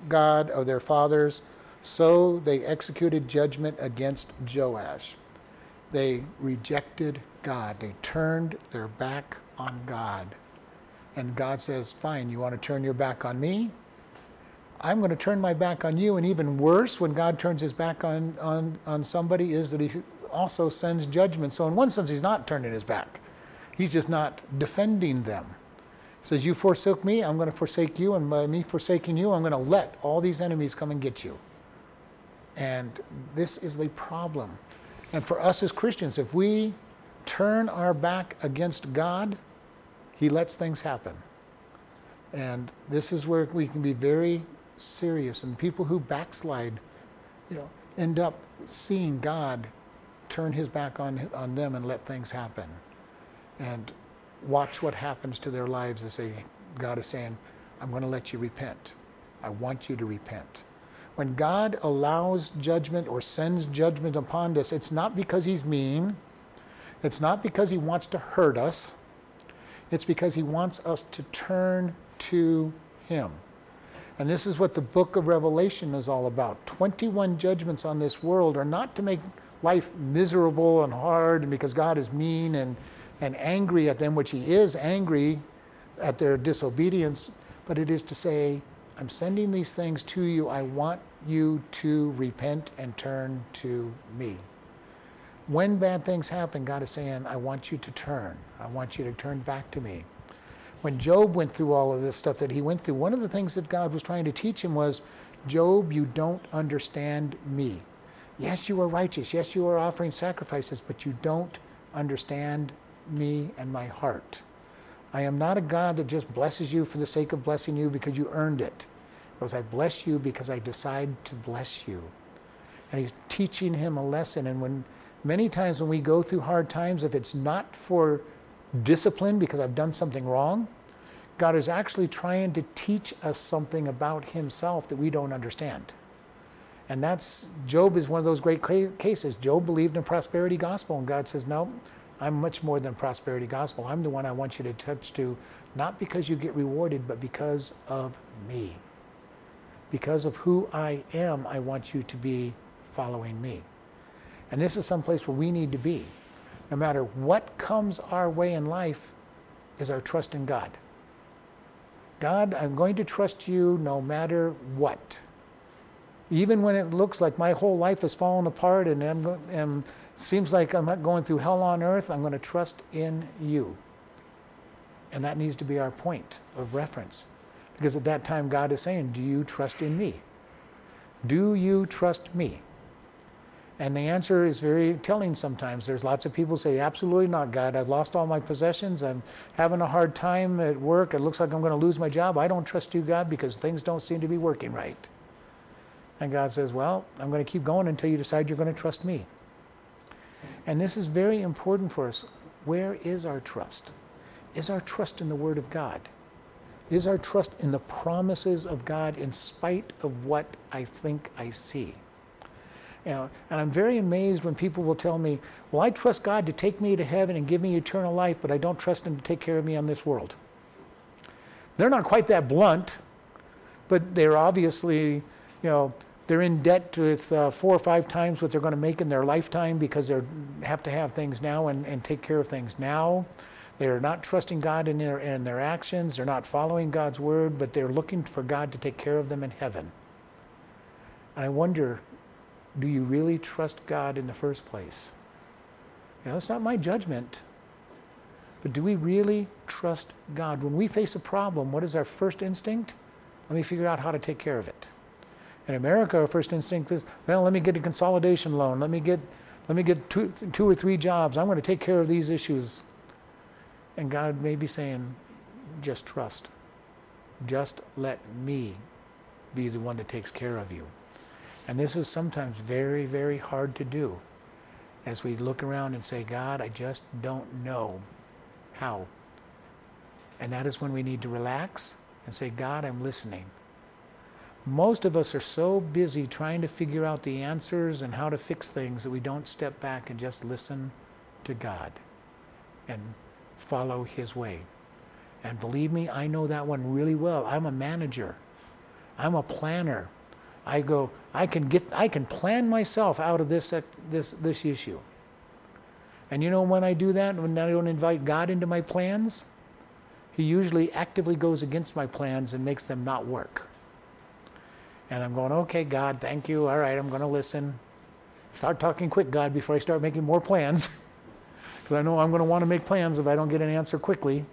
God of their fathers, so they executed judgment against Joash. They rejected God. They turned their back on God. And God says, Fine, you want to turn your back on me? I'm going to turn my back on you. And even worse, when God turns his back on, on, on somebody, is that he also sends judgment. So, in one sense, he's not turning his back, he's just not defending them. He says, You forsook me, I'm going to forsake you. And by me forsaking you, I'm going to let all these enemies come and get you. And this is the problem. And for us as Christians, if we turn our back against God, he lets things happen. And this is where we can be very serious. And people who backslide, you know, end up seeing God turn his back on, on them and let things happen. And watch what happens to their lives as they, God is saying, I'm going to let you repent. I want you to repent. When God allows judgment or sends judgment upon us, it's not because he's mean. It's not because he wants to hurt us. It's because he wants us to turn to him. And this is what the book of Revelation is all about. 21 judgments on this world are not to make life miserable and hard and because God is mean and, and angry at them, which he is angry at their disobedience, but it is to say, I'm sending these things to you. I want you to repent and turn to me when bad things happen, God is saying, I want you to turn. I want you to turn back to me. When Job went through all of this stuff that he went through, one of the things that God was trying to teach him was, Job, you don't understand me. Yes, you are righteous. Yes, you are offering sacrifices, but you don't understand me and my heart. I am not a God that just blesses you for the sake of blessing you because you earned it. Because I bless you because I decide to bless you. And he's teaching him a lesson. And when Many times when we go through hard times, if it's not for discipline because I've done something wrong, God is actually trying to teach us something about Himself that we don't understand. And that's, Job is one of those great cases. Job believed in prosperity gospel, and God says, No, I'm much more than prosperity gospel. I'm the one I want you to touch to, not because you get rewarded, but because of me. Because of who I am, I want you to be following me. And this is some place where we need to be. No matter what comes our way in life, is our trust in God. God, I'm going to trust you no matter what. Even when it looks like my whole life has fallen apart and, I'm, and seems like I'm going through hell on earth, I'm going to trust in you. And that needs to be our point of reference. Because at that time, God is saying, Do you trust in me? Do you trust me? And the answer is very telling sometimes. There's lots of people say, Absolutely not, God. I've lost all my possessions. I'm having a hard time at work. It looks like I'm going to lose my job. I don't trust you, God, because things don't seem to be working right. And God says, Well, I'm going to keep going until you decide you're going to trust me. And this is very important for us. Where is our trust? Is our trust in the Word of God? Is our trust in the promises of God in spite of what I think I see? You know, and I'm very amazed when people will tell me, Well, I trust God to take me to heaven and give me eternal life, but I don't trust Him to take care of me on this world. They're not quite that blunt, but they're obviously, you know, they're in debt with uh, four or five times what they're going to make in their lifetime because they have to have things now and, and take care of things now. They're not trusting God in their, in their actions. They're not following God's word, but they're looking for God to take care of them in heaven. And I wonder, do you really trust God in the first place? You know, it's not my judgment. But do we really trust God? When we face a problem, what is our first instinct? Let me figure out how to take care of it. In America, our first instinct is, well, let me get a consolidation loan. Let me get, let me get two, two or three jobs. I'm going to take care of these issues. And God may be saying, just trust. Just let me be the one that takes care of you. And this is sometimes very, very hard to do as we look around and say, God, I just don't know how. And that is when we need to relax and say, God, I'm listening. Most of us are so busy trying to figure out the answers and how to fix things that we don't step back and just listen to God and follow His way. And believe me, I know that one really well. I'm a manager. I'm a planner. I go, I can get, I can plan myself out of this, uh, this, this issue. And you know when I do that, when I don't invite God into my plans, He usually actively goes against my plans and makes them not work. And I'm going, okay, God, thank you. All right, I'm going to listen. Start talking quick, God, before I start making more plans. Because I know I'm going to want to make plans if I don't get an answer quickly.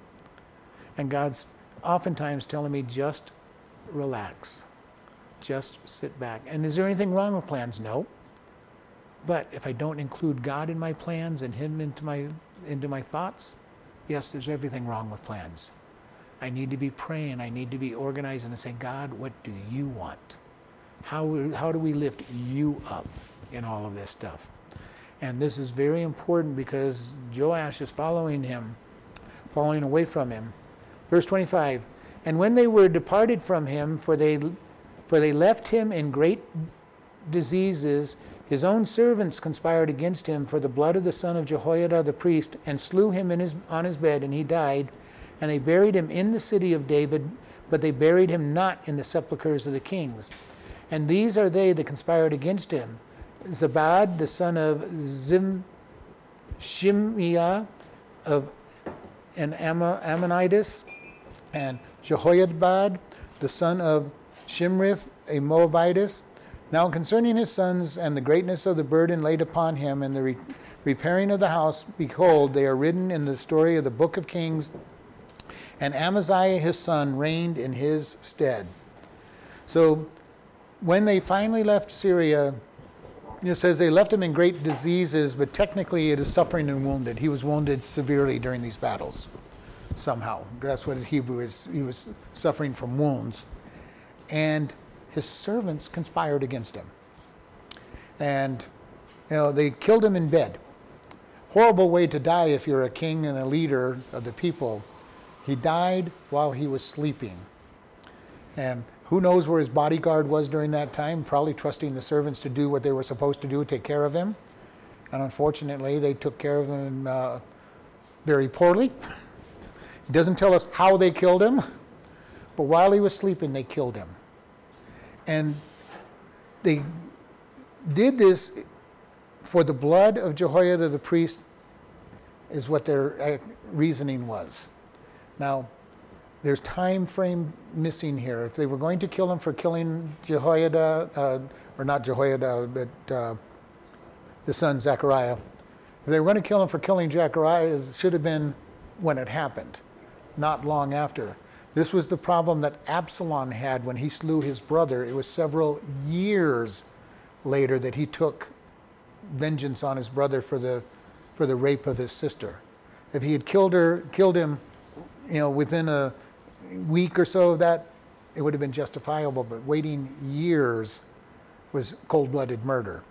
And God's oftentimes telling me, just relax. Just sit back. And is there anything wrong with plans? No. But if I don't include God in my plans and Him into my, into my thoughts, yes, there's everything wrong with plans. I need to be praying. I need to be organizing and saying, God, what do you want? How, how do we lift you up in all of this stuff? And this is very important because Joash is following him, following away from him. Verse 25 And when they were departed from him, for they, for they left him in great diseases, his own servants conspired against him for the blood of the son of Jehoiada the priest, and slew him in his, on his bed, and he died. And they buried him in the city of David, but they buried him not in the sepulchres of the kings. And these are they that conspired against him Zabad, the son of Zim, Shimea of an Ammonitess, and Jehoiadbad, the son of Shimrith, a Moabitess. Now concerning his sons and the greatness of the burden laid upon him and the re- repairing of the house, behold, they are written in the story of the book of Kings. And Amaziah his son reigned in his stead. So when they finally left Syria, it says they left him in great diseases, but technically it is suffering and wounded. He was wounded severely during these battles, somehow. That's what in Hebrew is. He was suffering from wounds. And his servants conspired against him. And, you know, they killed him in bed. Horrible way to die if you're a king and a leader of the people. He died while he was sleeping. And who knows where his bodyguard was during that time? Probably trusting the servants to do what they were supposed to do, take care of him. And unfortunately, they took care of him uh, very poorly. It doesn't tell us how they killed him, but while he was sleeping, they killed him. And they did this for the blood of Jehoiada the priest, is what their uh, reasoning was. Now, there's time frame missing here. If they were going to kill him for killing Jehoiada, uh, or not Jehoiada, but uh, the son Zechariah, if they were going to kill him for killing Zechariah, it should have been when it happened, not long after. This was the problem that Absalom had when he slew his brother. It was several years later that he took vengeance on his brother for the for the rape of his sister. If he had killed her, killed him, you know, within a week or so of that, it would have been justifiable. But waiting years was cold-blooded murder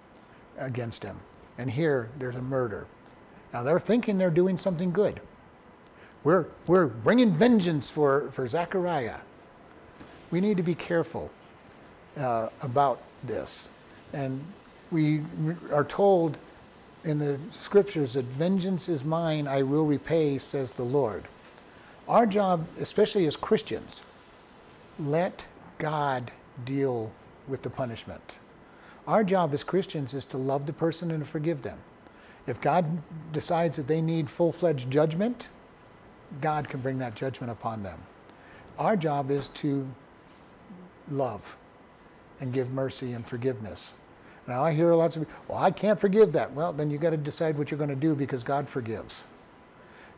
against him. And here, there's a murder. Now they're thinking they're doing something good. We're, we're bringing vengeance for, for Zechariah. We need to be careful uh, about this. And we are told in the scriptures that vengeance is mine, I will repay, says the Lord. Our job, especially as Christians, let God deal with the punishment. Our job as Christians is to love the person and forgive them. If God decides that they need full fledged judgment, God can bring that judgment upon them. Our job is to love and give mercy and forgiveness. Now I hear lots of, people, well, I can't forgive that. Well, then you got to decide what you're going to do because God forgives.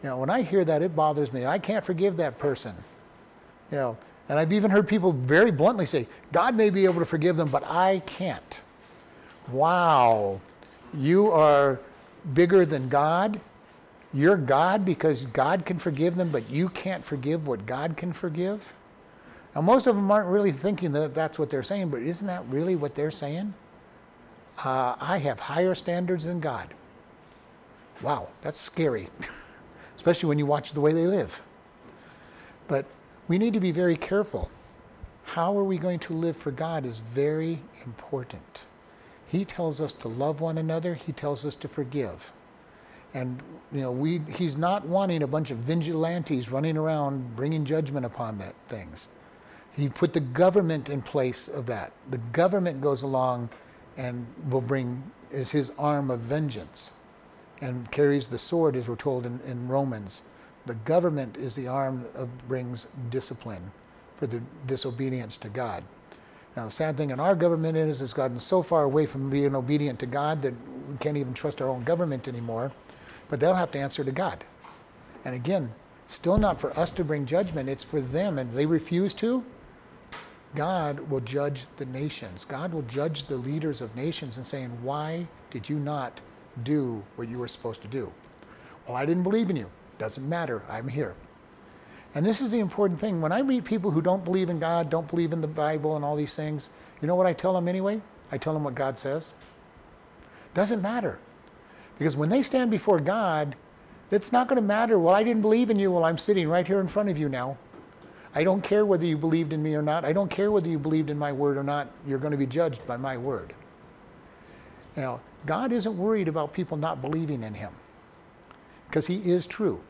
You know, when I hear that, it bothers me. I can't forgive that person. You know, and I've even heard people very bluntly say, God may be able to forgive them, but I can't. Wow, you are bigger than God. You're God because God can forgive them, but you can't forgive what God can forgive. Now, most of them aren't really thinking that that's what they're saying, but isn't that really what they're saying? uh, I have higher standards than God. Wow, that's scary, especially when you watch the way they live. But we need to be very careful. How are we going to live for God is very important. He tells us to love one another, He tells us to forgive. And you know, we, he's not wanting a bunch of vigilantes running around bringing judgment upon that, things. He put the government in place of that. The government goes along and will bring is his arm of vengeance and carries the sword as we're told in, in romans. The government is the arm of brings discipline for the disobedience to god. Now the sad thing in our government is it's gotten so far away from being obedient to god that we can't even trust our own government anymore but they'll have to answer to god. And again still not for us to bring judgment it's for them and they refuse to God will judge the nations. God will judge the leaders of nations and saying, Why did you not do what you were supposed to do? Well, I didn't believe in you. Doesn't matter. I'm here. And this is the important thing. When I meet people who don't believe in God, don't believe in the Bible and all these things, you know what I tell them anyway? I tell them what God says. Doesn't matter. Because when they stand before God, it's not going to matter. Well, I didn't believe in you. Well, I'm sitting right here in front of you now. I don't care whether you believed in me or not. I don't care whether you believed in my word or not. You're going to be judged by my word. Now, God isn't worried about people not believing in him because he is true.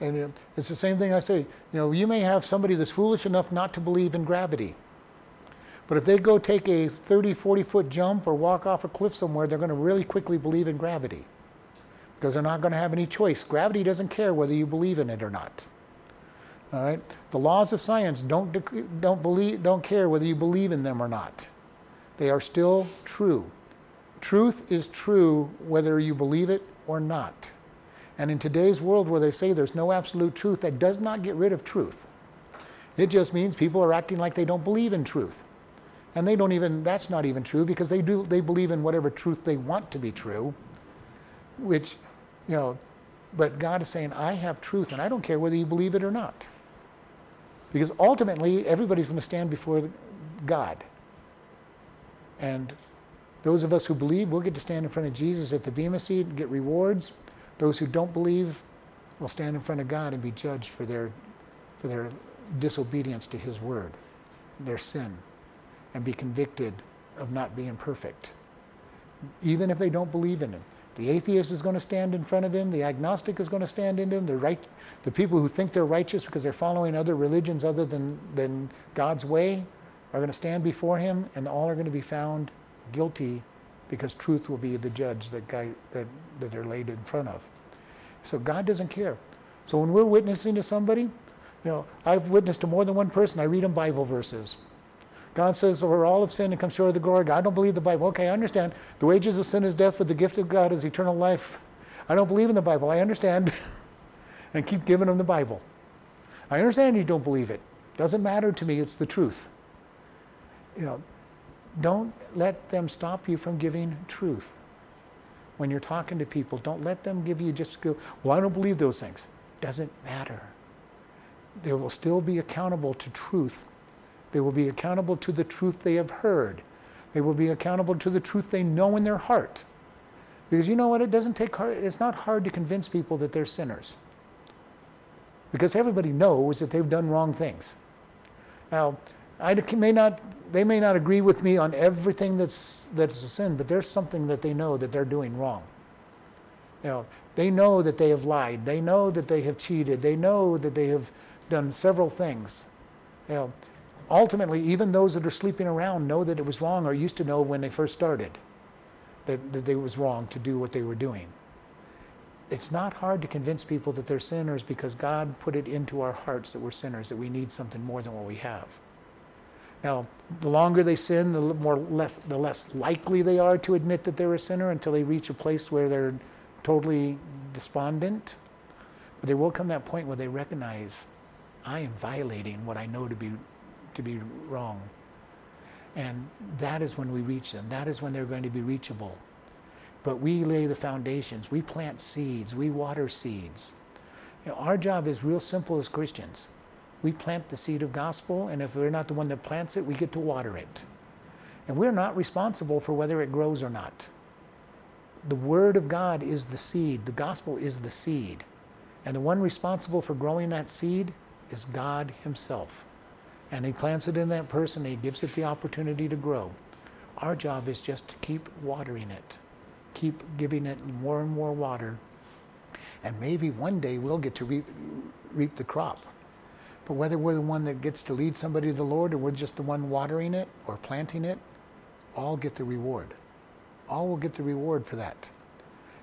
And it's the same thing I say. You know, you may have somebody that's foolish enough not to believe in gravity. But if they go take a 30, 40 foot jump or walk off a cliff somewhere, they're going to really quickly believe in gravity because they're not going to have any choice. Gravity doesn't care whether you believe in it or not. All right? The laws of science don't, don't, believe, don't care whether you believe in them or not. They are still true. Truth is true whether you believe it or not. And in today's world where they say there's no absolute truth, that does not get rid of truth. It just means people are acting like they don't believe in truth. And they don't even, that's not even true because they do, they believe in whatever truth they want to be true, which, you know, but God is saying, I have truth and I don't care whether you believe it or not. Because ultimately, everybody's going to stand before God. And those of us who believe, we'll get to stand in front of Jesus at the Bema seat and get rewards. Those who don't believe will stand in front of God and be judged for their, for their disobedience to His word, their sin, and be convicted of not being perfect, even if they don't believe in Him. The atheist is going to stand in front of him. The agnostic is going to stand in him. The, right, the people who think they're righteous because they're following other religions other than, than God's way are going to stand before him, and all are going to be found guilty because truth will be the judge that, guy, that, that they're laid in front of. So God doesn't care. So when we're witnessing to somebody, you know, I've witnessed to more than one person. I read them Bible verses. God says, "For all of sin and come short of the glory." God. I don't believe the Bible. Okay, I understand. The wages of sin is death, but the gift of God is eternal life. I don't believe in the Bible. I understand, and keep giving them the Bible. I understand you don't believe it. Doesn't matter to me. It's the truth. You know, don't let them stop you from giving truth. When you're talking to people, don't let them give you just go, well, I don't believe those things. Doesn't matter. They will still be accountable to truth. They will be accountable to the truth they have heard. They will be accountable to the truth they know in their heart. Because you know what? It doesn't take hard, it's not hard to convince people that they're sinners. Because everybody knows that they've done wrong things. Now, I may not, they may not agree with me on everything that's, that's a sin, but there's something that they know that they're doing wrong. You know, they know that they have lied. They know that they have cheated. They know that they have done several things. You know, ultimately, even those that are sleeping around know that it was wrong or used to know when they first started that, that it was wrong to do what they were doing. It's not hard to convince people that they're sinners because God put it into our hearts that we're sinners, that we need something more than what we have. Now, the longer they sin, the more less the less likely they are to admit that they're a sinner until they reach a place where they're totally despondent. But there will come that point where they recognize, I am violating what I know to be to be wrong. And that is when we reach them. That is when they're going to be reachable. But we lay the foundations. We plant seeds. We water seeds. You know, our job is real simple as Christians we plant the seed of gospel, and if we're not the one that plants it, we get to water it. And we're not responsible for whether it grows or not. The Word of God is the seed, the gospel is the seed. And the one responsible for growing that seed is God Himself. And He plants it in that person, He gives it the opportunity to grow. Our job is just to keep watering it, keep giving it more and more water. And maybe one day we'll get to reap, reap the crop. But whether we're the one that gets to lead somebody to the Lord or we're just the one watering it or planting it, all get the reward. All will get the reward for that.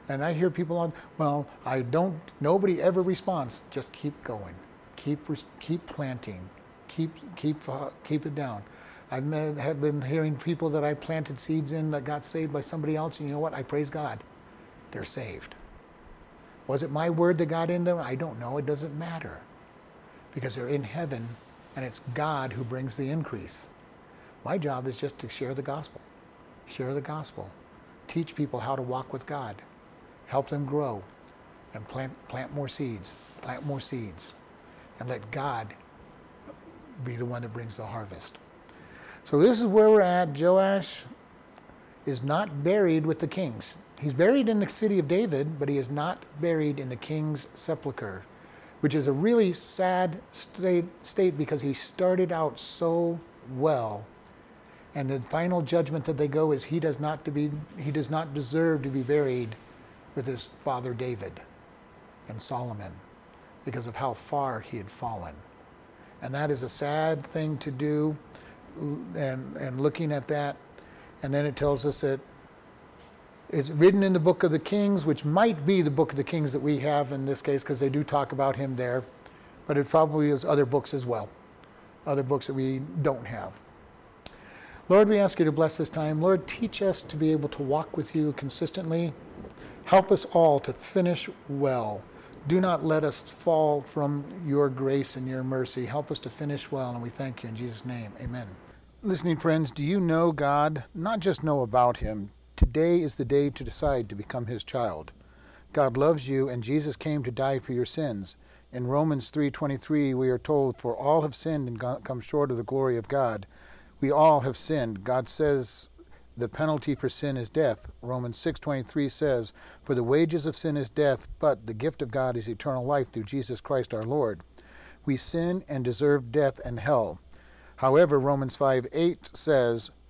And I hear people on, well, I don't, nobody ever responds. Just keep going. Keep, keep planting. Keep, keep, uh, keep it down. I've met, been hearing people that I planted seeds in that got saved by somebody else, and you know what? I praise God. They're saved. Was it my word that got in them? I don't know. It doesn't matter because they're in heaven and it's God who brings the increase. My job is just to share the gospel. Share the gospel. Teach people how to walk with God. Help them grow and plant, plant more seeds. Plant more seeds. And let God be the one that brings the harvest. So this is where we're at. Joash is not buried with the kings. He's buried in the city of David, but he is not buried in the king's sepulchre which is a really sad state, state because he started out so well. And the final judgment that they go is he does not to be he does not deserve to be buried with his father David and Solomon because of how far he had fallen. And that is a sad thing to do and and looking at that and then it tells us that it's written in the book of the Kings, which might be the book of the Kings that we have in this case, because they do talk about him there. But it probably is other books as well, other books that we don't have. Lord, we ask you to bless this time. Lord, teach us to be able to walk with you consistently. Help us all to finish well. Do not let us fall from your grace and your mercy. Help us to finish well, and we thank you in Jesus' name. Amen. Listening friends, do you know God? Not just know about him. Today is the day to decide to become his child. God loves you and Jesus came to die for your sins. In Romans 3:23 we are told for all have sinned and come short of the glory of God. We all have sinned. God says the penalty for sin is death. Romans 6:23 says, "For the wages of sin is death, but the gift of God is eternal life through Jesus Christ our Lord." We sin and deserve death and hell. However, Romans 5:8 says,